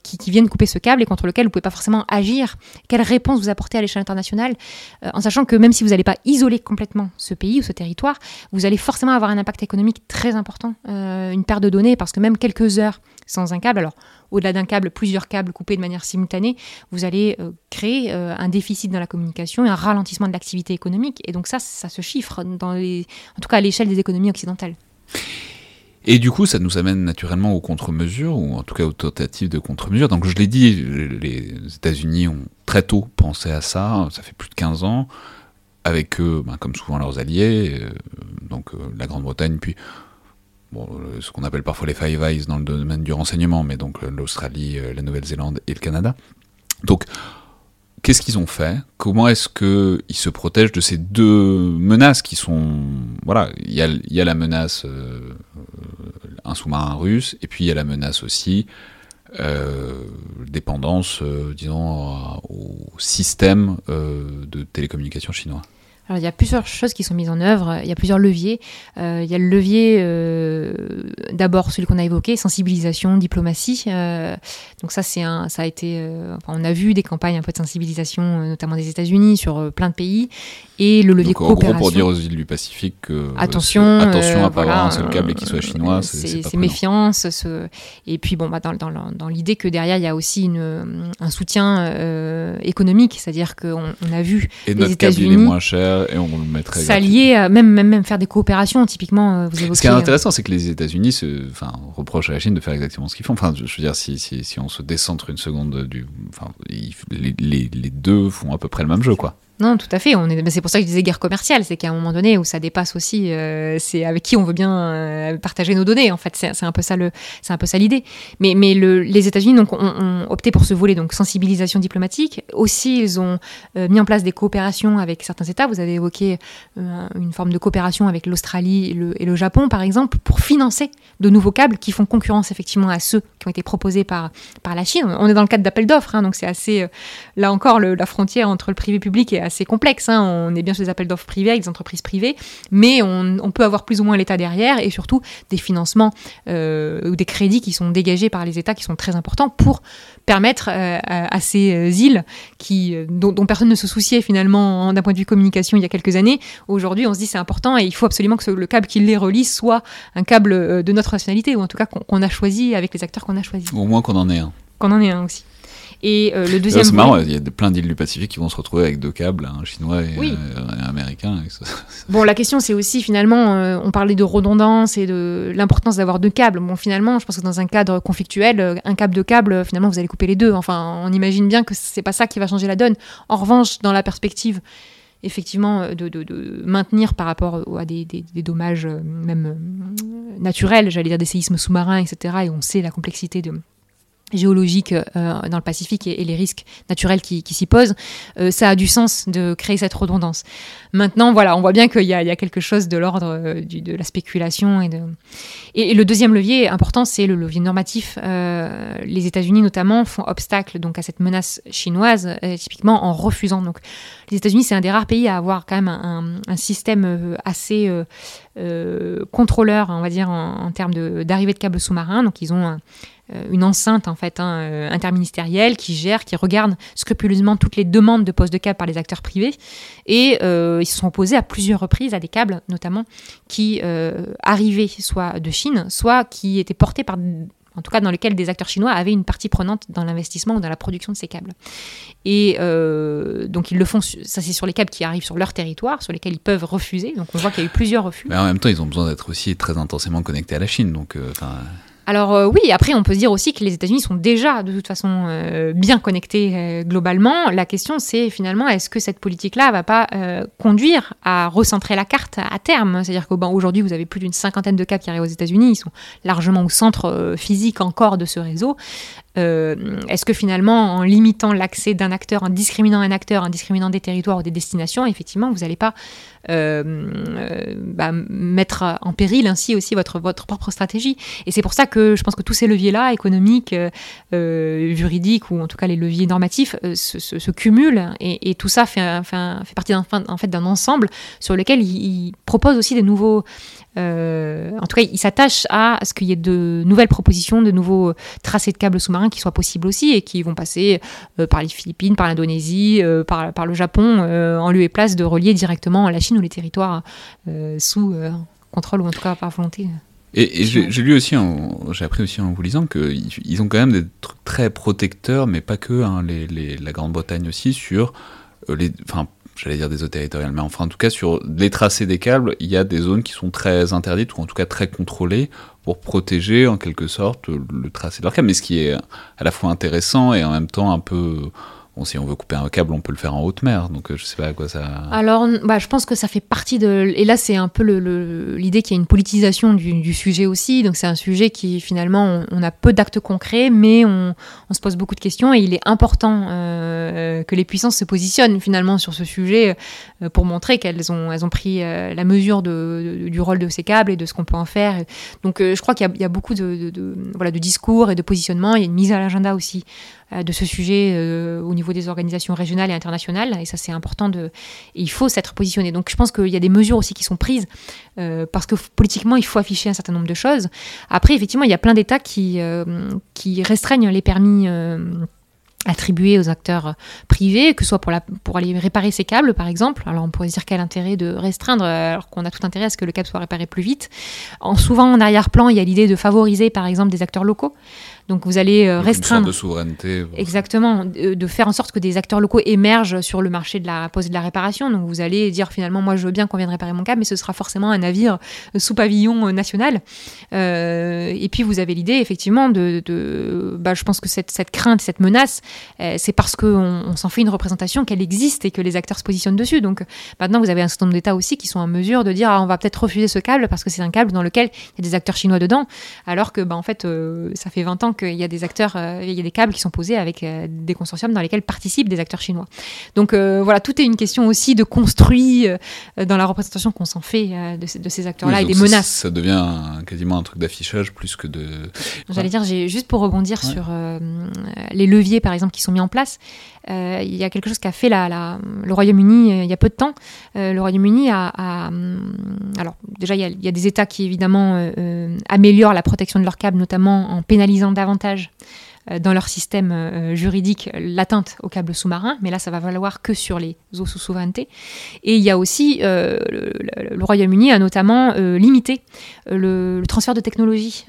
qui, viennent couper ce câble et contre lequel vous ne pouvez pas forcément agir? Quelle réponse vous apportez à l'échelle internationale? En sachant que même si vous n'allez pas isoler complètement ce pays ou ce territoire, vous allez forcément avoir un impact économique très important, une perte de données, parce que même quelques heures sans un câble, alors au-delà d'un câble, plusieurs câbles coupés de manière simultanée, vous allez euh, créer euh, un déficit dans la communication et un ralentissement de l'activité économique. Et donc ça, ça se chiffre, en tout cas à l'échelle des économies occidentales. Et du coup, ça nous amène naturellement aux contre-mesures, ou en tout cas aux tentatives de contre-mesures. Donc je l'ai dit, les États-Unis ont très tôt pensé à ça, ça fait plus de 15 ans, avec eux, ben, comme souvent leurs alliés, euh, donc la Grande-Bretagne, puis euh, ce qu'on appelle parfois les Five Eyes dans le domaine du renseignement, mais donc euh, l'Australie, euh, la Nouvelle-Zélande et le Canada. Donc, qu'est-ce qu'ils ont fait? Comment est-ce qu'ils se protègent de ces deux menaces qui sont... Voilà, il y a, y a, la menace un sous-marin russe, et puis il y a la menace aussi dépendance, disons, au système de télécommunications chinois? Il y a plusieurs choses qui sont mises en œuvre, il y a plusieurs leviers. Euh, il y a le levier, euh, d'abord celui qu'on a évoqué, sensibilisation, diplomatie. Euh, donc ça, c'est un, ça a été, on a vu des campagnes un peu de sensibilisation, notamment des États-Unis, sur plein de pays. Et le levier donc, coopération. En gros, pour dire aux îles du Pacifique que attention, attention à pas avoir un seul câble qui soit chinois, c'est méfiance. Ce... Et puis bon, bah, dans, dans, dans l'idée que derrière il y a aussi une, un soutien économique, c'est-à-dire qu'on on a vu et les États-Unis moins cher et on le mettrait. S'allier, même, même, même faire des coopérations, typiquement, euh, vous évoquez, Ce qui est intéressant, c'est que les États-Unis enfin, reprochent à la Chine de faire exactement ce qu'ils font. Enfin, je veux dire, si, si, si, on se décentre une seconde du. Enfin, les, les, les deux font à peu près le même jeu, quoi. Non, tout à fait. C'est pour ça que je disais guerre commerciale, c'est qu'à un moment donné où ça dépasse aussi, euh, c'est avec qui on veut bien euh, partager nos données. En fait, c'est, un peu ça le, c'est un peu ça l'idée. Mais, mais le, les États-Unis ont, opté pour ce volet donc sensibilisation diplomatique. Aussi, ils ont euh, mis en place des coopérations avec certains États. Vous avez évoqué une forme de coopération avec l'Australie et le, Japon, par exemple, pour financer de nouveaux câbles qui font concurrence effectivement à ceux qui ont été proposés par la Chine. On est dans le cadre d'appel d'offres, hein, donc c'est assez là encore la frontière entre le privé public et assez complexe. Hein. On est bien sur des appels d'offres privés avec des entreprises privées, mais on, peut avoir plus ou moins l'État derrière et surtout des financements euh, ou des crédits qui sont dégagés par les États qui sont très importants pour permettre euh, à, ces euh, îles qui, dont, personne ne se souciait finalement d'un point de vue communication il y a quelques années. Aujourd'hui, on se dit c'est important et il faut absolument que le câble qui les relie soit un câble de notre nationalité ou en tout cas qu'on a choisi avec les acteurs qu'on a choisis. Au moins qu'on en ait un. Qu'on en ait un aussi. Et le deuxième. C'est marrant, il y a plein d'îles du Pacifique qui vont se retrouver avec deux câbles, un chinois et un américain. Bon, la question c'est aussi finalement, on parlait de redondance et de l'importance d'avoir deux câbles. Bon, finalement, je pense que dans un cadre conflictuel, un câble de câble, finalement, vous allez couper les deux. Enfin, on imagine bien que c'est pas ça qui va changer la donne. En revanche, dans la perspective effectivement euh, de, maintenir par rapport à des, dommages euh, même euh, naturels, j'allais dire des séismes sous-marins, etc. Et on sait la complexité de, géologique dans le Pacifique et, les risques naturels qui, s'y posent, ça a du sens de créer cette redondance. Maintenant, voilà, on voit bien qu'il y, a quelque chose de l'ordre de la spéculation et de. Et, le deuxième levier important, c'est le levier normatif. les États-Unis notamment font obstacle donc à cette menace chinoise, typiquement en refusant donc les États-Unis, c'est un des rares pays à avoir quand même un, système euh, assez euh, euh, contrôleur, on va dire, en, termes d'arrivée de, câbles sous-marins. Donc, ils ont une enceinte en fait hein, interministérielle qui gère, qui regarde scrupuleusement toutes les demandes de poste de câbles par les acteurs privés. Et ils se sont opposés à plusieurs reprises à des câbles, notamment, qui arrivaient soit de Chine, soit qui étaient portés par en tout cas dans lequel des acteurs chinois avaient une partie prenante dans l'investissement ou dans la production de ces câbles. Et euh, donc ils le font, ça c'est sur les câbles qui arrivent sur leur territoire, sur lesquels ils peuvent refuser. Donc on voit qu'il y a eu plusieurs refus. Mais en même temps, ils ont besoin d'être aussi très intensément connectés à la Chine. Donc, euh, alors euh, oui, après on peut se dire aussi que les États-Unis sont déjà de toute façon euh, bien connectés euh, globalement. La question c'est finalement est-ce que cette politique-là va pas conduire à recentrer la carte à terme? C'est-à-dire qu'aujourd'hui vous avez plus d'une cinquantaine de câbles qui arrivent aux États-Unis, ils sont largement au centre physique encore de ce réseau. est-ce que finalement, en limitant l'accès d'un acteur, en discriminant un acteur, en discriminant des territoires ou des destinations, effectivement, vous n'allez pas bah, mettre en péril ainsi aussi votre, votre propre stratégie Et c'est pour ça que je pense que tous ces leviers-là, économiques, euh, euh, juridiques, ou en tout cas les leviers normatifs, euh, se, cumulent et, tout ça fait, fait partie d'un en fait, ensemble sur lequel il, propose aussi des nouveaux. En tout cas, il s'attache à ce qu'il y ait de nouvelles propositions, de nouveaux tracés de câbles sous-marins qui soient possibles aussi et qui vont passer par les Philippines, par l'Indonésie, par, le Japon, en lieu et place de relier directement la Chine ou les territoires sous contrôle ou en tout cas par volonté. Et, j'ai lu aussi, j'ai appris aussi en vous lisant qu'ils ont quand même des trucs très protecteurs, mais pas que, hein, la Grande-Bretagne aussi, sur euh, les. J'allais dire des eaux territoriales, mais enfin, en tout cas, sur les tracés des câbles, il y a des zones qui sont très interdites, ou en tout cas très contrôlées, pour protéger en quelque sorte le tracé de leur câble. Mais ce qui est à la fois intéressant et en même temps un peu si on veut couper un câble, on peut le faire en haute mer. Donc, euh, je sais pas quoi ça. Alors, bah, je pense que ça fait partie de. Et là, c'est un peu l'idée qu'il y a une politisation du, sujet aussi. Donc, c'est un sujet qui, finalement, on, a peu d'actes concrets, mais on, se pose beaucoup de questions. Et il est important euh, que les puissances se positionnent, finalement, sur ce sujet euh, pour montrer qu'elles ont, elles ont pris la mesure de, du rôle de ces câbles et de ce qu'on peut en faire. Donc, je crois qu'il y, a beaucoup de, voilà, de discours et de positionnement. Il y a une mise à l'agenda aussi euh, de ce sujet euh, au niveau des organisations régionales et internationales. Et ça, c'est important. De... il faut s'être positionné. Donc, je pense qu'il y a des mesures aussi qui sont prises euh, parce que politiquement, il faut afficher un certain nombre de choses. Après, effectivement, il y a plein d'États qui, qui restreignent les permis attribués aux acteurs privés, que ce soit pour, aller réparer ces câbles, par exemple. Alors on pourrait se dire quel intérêt de restreindre, alors qu'on a tout intérêt à ce que le câble soit réparé plus vite. En, souvent en arrière-plan, il y a l'idée de favoriser, par exemple, des acteurs locaux. Donc vous allez euh, restreindre. de souveraineté. Exactement, de, faire en sorte que des acteurs locaux émergent sur le marché de la pose et de la réparation. Donc vous allez dire finalement, moi je veux bien qu'on vienne réparer mon câble, mais ce sera forcément un navire euh, sous pavillon euh, national. et puis vous avez l'idée effectivement de, bah, je pense que cette, cette crainte, cette menace, c'est parce qu'on on, s'en fait une représentation qu'elle existe et que les acteurs se positionnent dessus. Donc maintenant vous avez un certain nombre d'États aussi qui sont en mesure de dire, ah, on va peut-être refuser ce câble parce que c'est un câble dans lequel il y a des acteurs chinois dedans, alors que bah, en fait ça fait 20 ans qu'il y a des acteurs, euh, il y a des câbles qui sont posés avec euh, des consortiums dans lesquels participent des acteurs chinois. Donc euh, voilà, tout est une question aussi de construit dans la représentation qu'on s'en fait de, ces acteurs-là et des menaces. Ça devient quasiment un truc d'affichage plus que de. J'allais dire, juste pour rebondir sur les leviers par exemple qui sont mis en place, il y a quelque chose qu'a fait la, le Royaume-Uni il y a peu de temps. le Royaume-Uni a, alors déjà il y, a, il y, a, des États qui évidemment améliorent la protection de leurs câbles, notamment en pénalisant davantage euh, dans leur système euh, juridique l'atteinte aux câbles sous-marins, mais là ça va valoir que sur les eaux sous souveraineté. Et il y a aussi, euh, le, Royaume-Uni a notamment limité le, transfert de technologie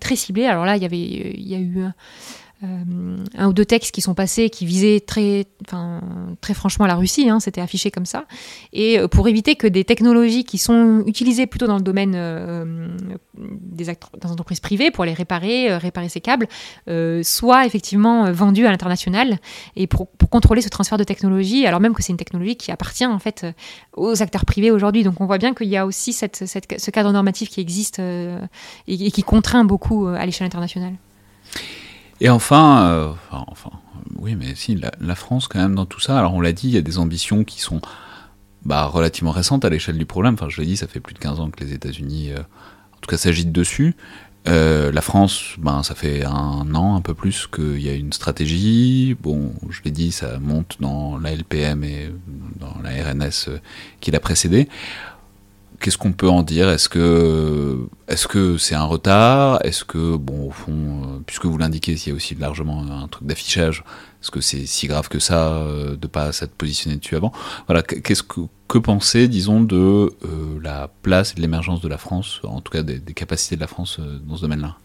très ciblé. Alors là, il y avait, il y a eu un ou deux textes qui sont passés qui visaient très, enfin, très franchement la Russie, hein, c'était affiché comme ça. Et pour éviter que des technologies qui sont utilisées plutôt dans le domaine des, entreprises privées pour les réparer, réparer ces câbles, soient effectivement vendues à l'international et pour, contrôler ce transfert de technologie, alors même que c'est une technologie qui appartient en fait aux acteurs privés aujourd'hui. Donc on voit bien qu'il y a aussi ce cadre normatif qui existe et qui contraint beaucoup à l'échelle internationale. Et enfin, euh, enfin, oui, mais si, la, France, quand même, dans tout ça, alors on l'a dit, il y a des ambitions qui sont bah, relativement récentes à l'échelle du problème. Enfin, je l'ai dit, ça fait plus de 15 ans que les États-Unis, euh, en tout cas, s'agitent dessus. Euh, la France, ben, ça fait un an, un peu plus, qu'il y a une stratégie. Bon, je l'ai dit, ça monte dans la LPM et dans la RNS qui l'a précédé qu'est-ce qu'on peut en dire? Est-ce que est-ce que c'est un retard? Est-ce que bon au fond, euh, puisque vous l'indiquez, il y a aussi largement un truc d'affichage. Est-ce que c'est si grave que ça euh, de pas s'être positionné dessus avant? Voilà, qu'est-ce que que penser, disons, de euh, la place et de l'émergence de la France, en tout cas des capacités de la France dans ce domaine-là?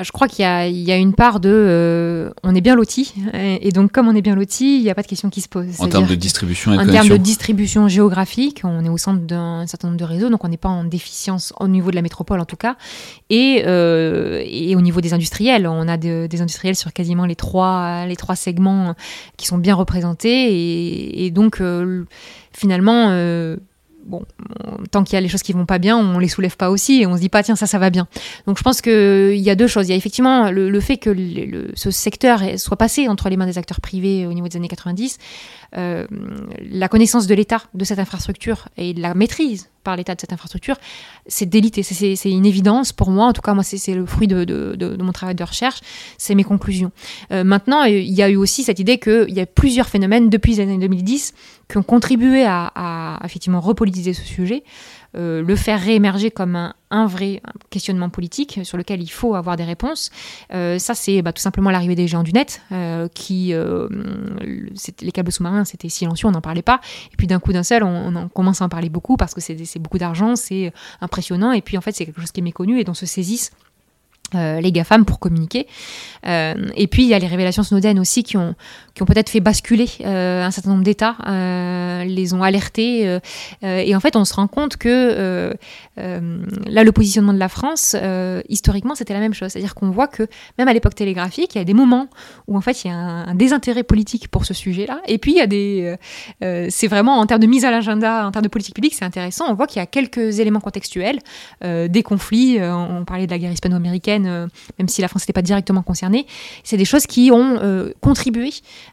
Je crois qu'il y, y, a une part de euh, on est bien loti et, donc comme on est bien loti, il n'y a pas de question qui se pose. En termes de distribution et En termes de distribution géographique, on est au centre d'un certain nombre de réseaux, donc on n'est pas en déficience au niveau de la métropole en tout cas. Et, euh, et au niveau des industriels, on a des industriels sur quasiment les trois, les trois segments qui sont bien représentés et, et donc finalement bon, tant qu'il y a les choses qui vont pas bien, on les soulève pas aussi et on se dit pas tiens ça ça va bien. Donc je pense que il y a deux choses. Il y a effectivement le, fait que ce secteur soit passé entre les mains des acteurs privés au niveau des années 90, euh, la connaissance de l'État de cette infrastructure et la maîtrise par l'État de cette infrastructure, c'est délité, c'est une évidence pour moi. En tout cas, moi, c'est le fruit de, mon travail de recherche, c'est mes conclusions. Euh, maintenant, il y a eu aussi cette idée qu'il y a plusieurs phénomènes depuis les années 2010 qui ont contribué à, effectivement repolitiser ce sujet. Euh, le faire réémerger comme un, vrai questionnement politique sur lequel il faut avoir des réponses. Euh, ça, c'est bah, tout simplement l'arrivée des géants du net, euh, qui, les câbles sous-marins, c'était silencieux, on n'en parlait pas. Et puis d'un coup d'un seul, on, commence à en parler beaucoup parce que c'est beaucoup d'argent, c'est impressionnant. Et puis en fait, c'est quelque chose qui est méconnu et dont se saisissent les GAFAM pour communiquer. Euh, et puis il y a les révélations Snowden aussi qui ont, peut-être fait basculer euh, un certain nombre d'États, les ont alertés. et en fait, on se rend compte que là, le positionnement de la France, historiquement, c'était la même chose. C'est-à-dire qu'on voit que même à l'époque télégraphique, il y a des moments où en fait il y a un, désintérêt politique pour ce sujet-là. Et puis il y a des. c'est vraiment en termes de mise à l'agenda, en termes de politique publique, c'est intéressant. On voit qu'il y a quelques éléments contextuels, des conflits. on parlait de la guerre hispano-américaine euh, même si la France n'était pas directement concernée. C'est des choses qui ont euh, contribué,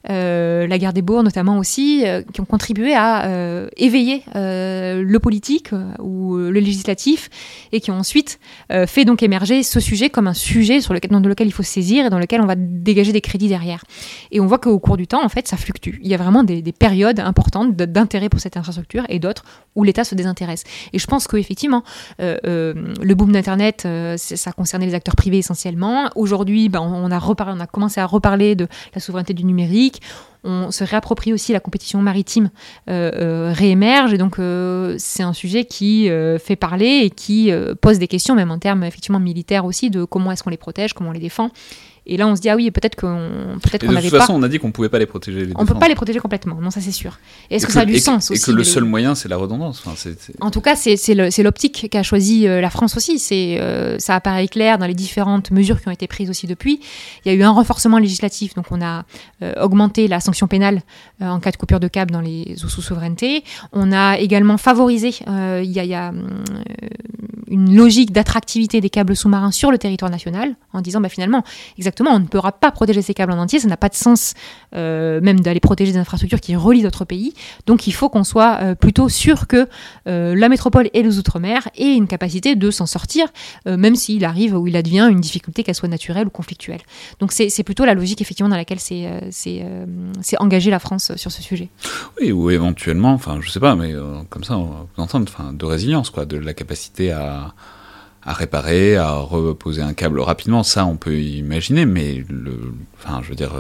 euh, la guerre des Bourgs notamment aussi, qui ont contribué à éveiller le politique ou le législatif et qui ont ensuite fait donc émerger ce sujet comme un sujet sur lequel, dans lequel il faut saisir et dans lequel on va dégager des crédits derrière. Et on voit qu'au cours du temps, en fait, ça fluctue. Il y a vraiment des, des périodes importantes d'intérêt pour cette infrastructure et d'autres où l'État se désintéresse. Et je pense qu'effectivement, le boom d'Internet, ça concernait les acteurs privé essentiellement. Aujourd'hui, ben, on, on a commencé à reparler de la souveraineté du numérique. On se réapproprie aussi la compétition maritime euh, euh, réémerge et donc euh, c'est un sujet qui fait parler et qui pose des questions même en termes effectivement militaires aussi de comment est-ce qu'on les protège, comment on les défend et là, on se dit, ah oui, peut-être qu'on n'avait pas. De toute façon, on a dit qu'on pouvait pas les protéger. Les on ne peut pas les protéger complètement, non, ça c'est sûr. Est-ce que, ça a du sens aussi Et que le seul moyen, c'est la redondance. En tout cas, c'est l'optique qu'a choisi euh, la France aussi. C'est euh, ça apparaît clair dans les différentes mesures qui ont été prises aussi depuis. Il y a eu un renforcement législatif, donc on a euh, augmenté la sanction pénale en cas de coupure de câble dans les eaux sous souveraineté. On a également favorisé. Il y a, y a une logique d'attractivité des câbles sous-marins sur le territoire national en disant, bah, finalement, exactement on ne pourra pas protéger ces câbles en entier, ça n'a pas de sens euh, même d'aller protéger des infrastructures qui relient d'autres pays. Donc il faut qu'on soit euh, plutôt sûr que euh, la métropole et les outre-mer aient une capacité de s'en sortir, même s'il arrive ou il advient une difficulté, qu'elle soit naturelle ou conflictuelle. Donc c'est plutôt la logique effectivement dans laquelle c'est engagée la France sur ce sujet. Oui, ou éventuellement, enfin je sais pas, mais comme ça, on peut entendre, de résilience, quoi, de la capacité à à réparer, à reposer un câble rapidement, ça on peut imaginer, mais enfin, je veux dire,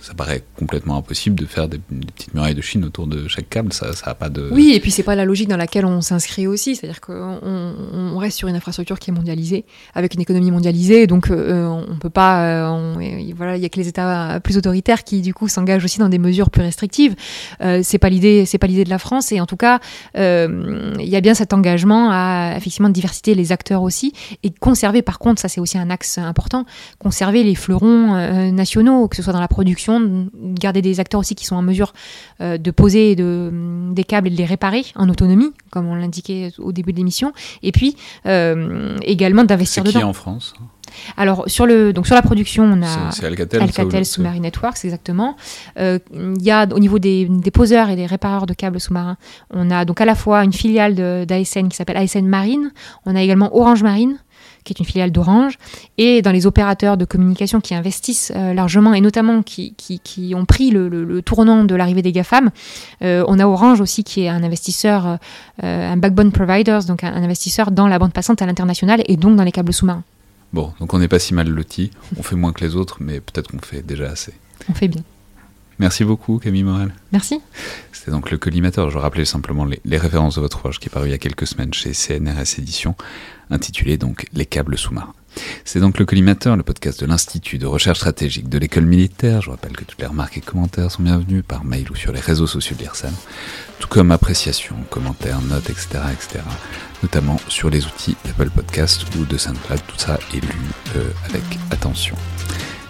ça paraît complètement impossible de faire des, petites murailles de Chine autour de chaque câble, ça, ça a pas de. Oui, et puis c'est pas la logique dans laquelle on s'inscrit aussi, c'est-à-dire qu'on on reste sur une infrastructure qui est mondialisée, avec une économie mondialisée, donc euh, on peut pas, euh, voilà, il y a que les États plus autoritaires qui du coup s'engagent aussi dans des mesures plus restrictives. Euh, c'est pas l'idée, c'est pas l'idée de la France, et en tout cas, euh, il y a bien cet engagement à effectivement diversité les acteurs aussi, et conserver par contre, ça c'est aussi un axe important, conserver les fleurons euh, nationaux, que ce soit dans la production, garder des acteurs aussi qui sont en mesure euh, de poser de, des câbles et de les réparer en autonomie, comme on l'indiquait au début de l'émission, et puis euh, également d'investir dedans. Qui en France? Alors sur le donc sur la production, on a Alcatel, Alcatel Submarine Networks exactement. Il y a au niveau des, des, poseurs et des répareurs de câbles sous-marins, on a donc à la fois une filiale d'ASN qui s'appelle ASN Marine, on a également Orange Marine qui est une filiale d'Orange, et dans les opérateurs de communication qui investissent euh, largement et notamment qui, qui, qui ont pris le, le, le, tournant de l'arrivée des GAFAM. Euh, on a Orange aussi qui est un investisseur, euh, un backbone providers, donc un, un, investisseur dans la bande passante à l'international et donc dans les câbles sous-marins. Bon, donc on n'est pas si mal loti, on fait moins que les autres, mais peut-être qu'on fait déjà assez. On fait bien. Merci beaucoup Camille Morel. Merci. C'était donc le collimateur. Je rappelais simplement les, les, références de votre ouvrage qui est paru il y a quelques semaines chez CNRS Éditions, intitulé donc Les câbles sous-marins. C'est donc le collimateur, le podcast de l'Institut de recherche stratégique de l'école militaire. Je rappelle que toutes les remarques et commentaires sont bienvenus par mail ou sur les réseaux sociaux de tout comme appréciations, commentaires, notes, etc., etc., notamment sur les outils d'Apple Podcast ou de SoundCloud. Tout ça est lu euh, avec attention.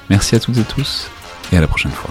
Merci à toutes et tous et à la prochaine fois.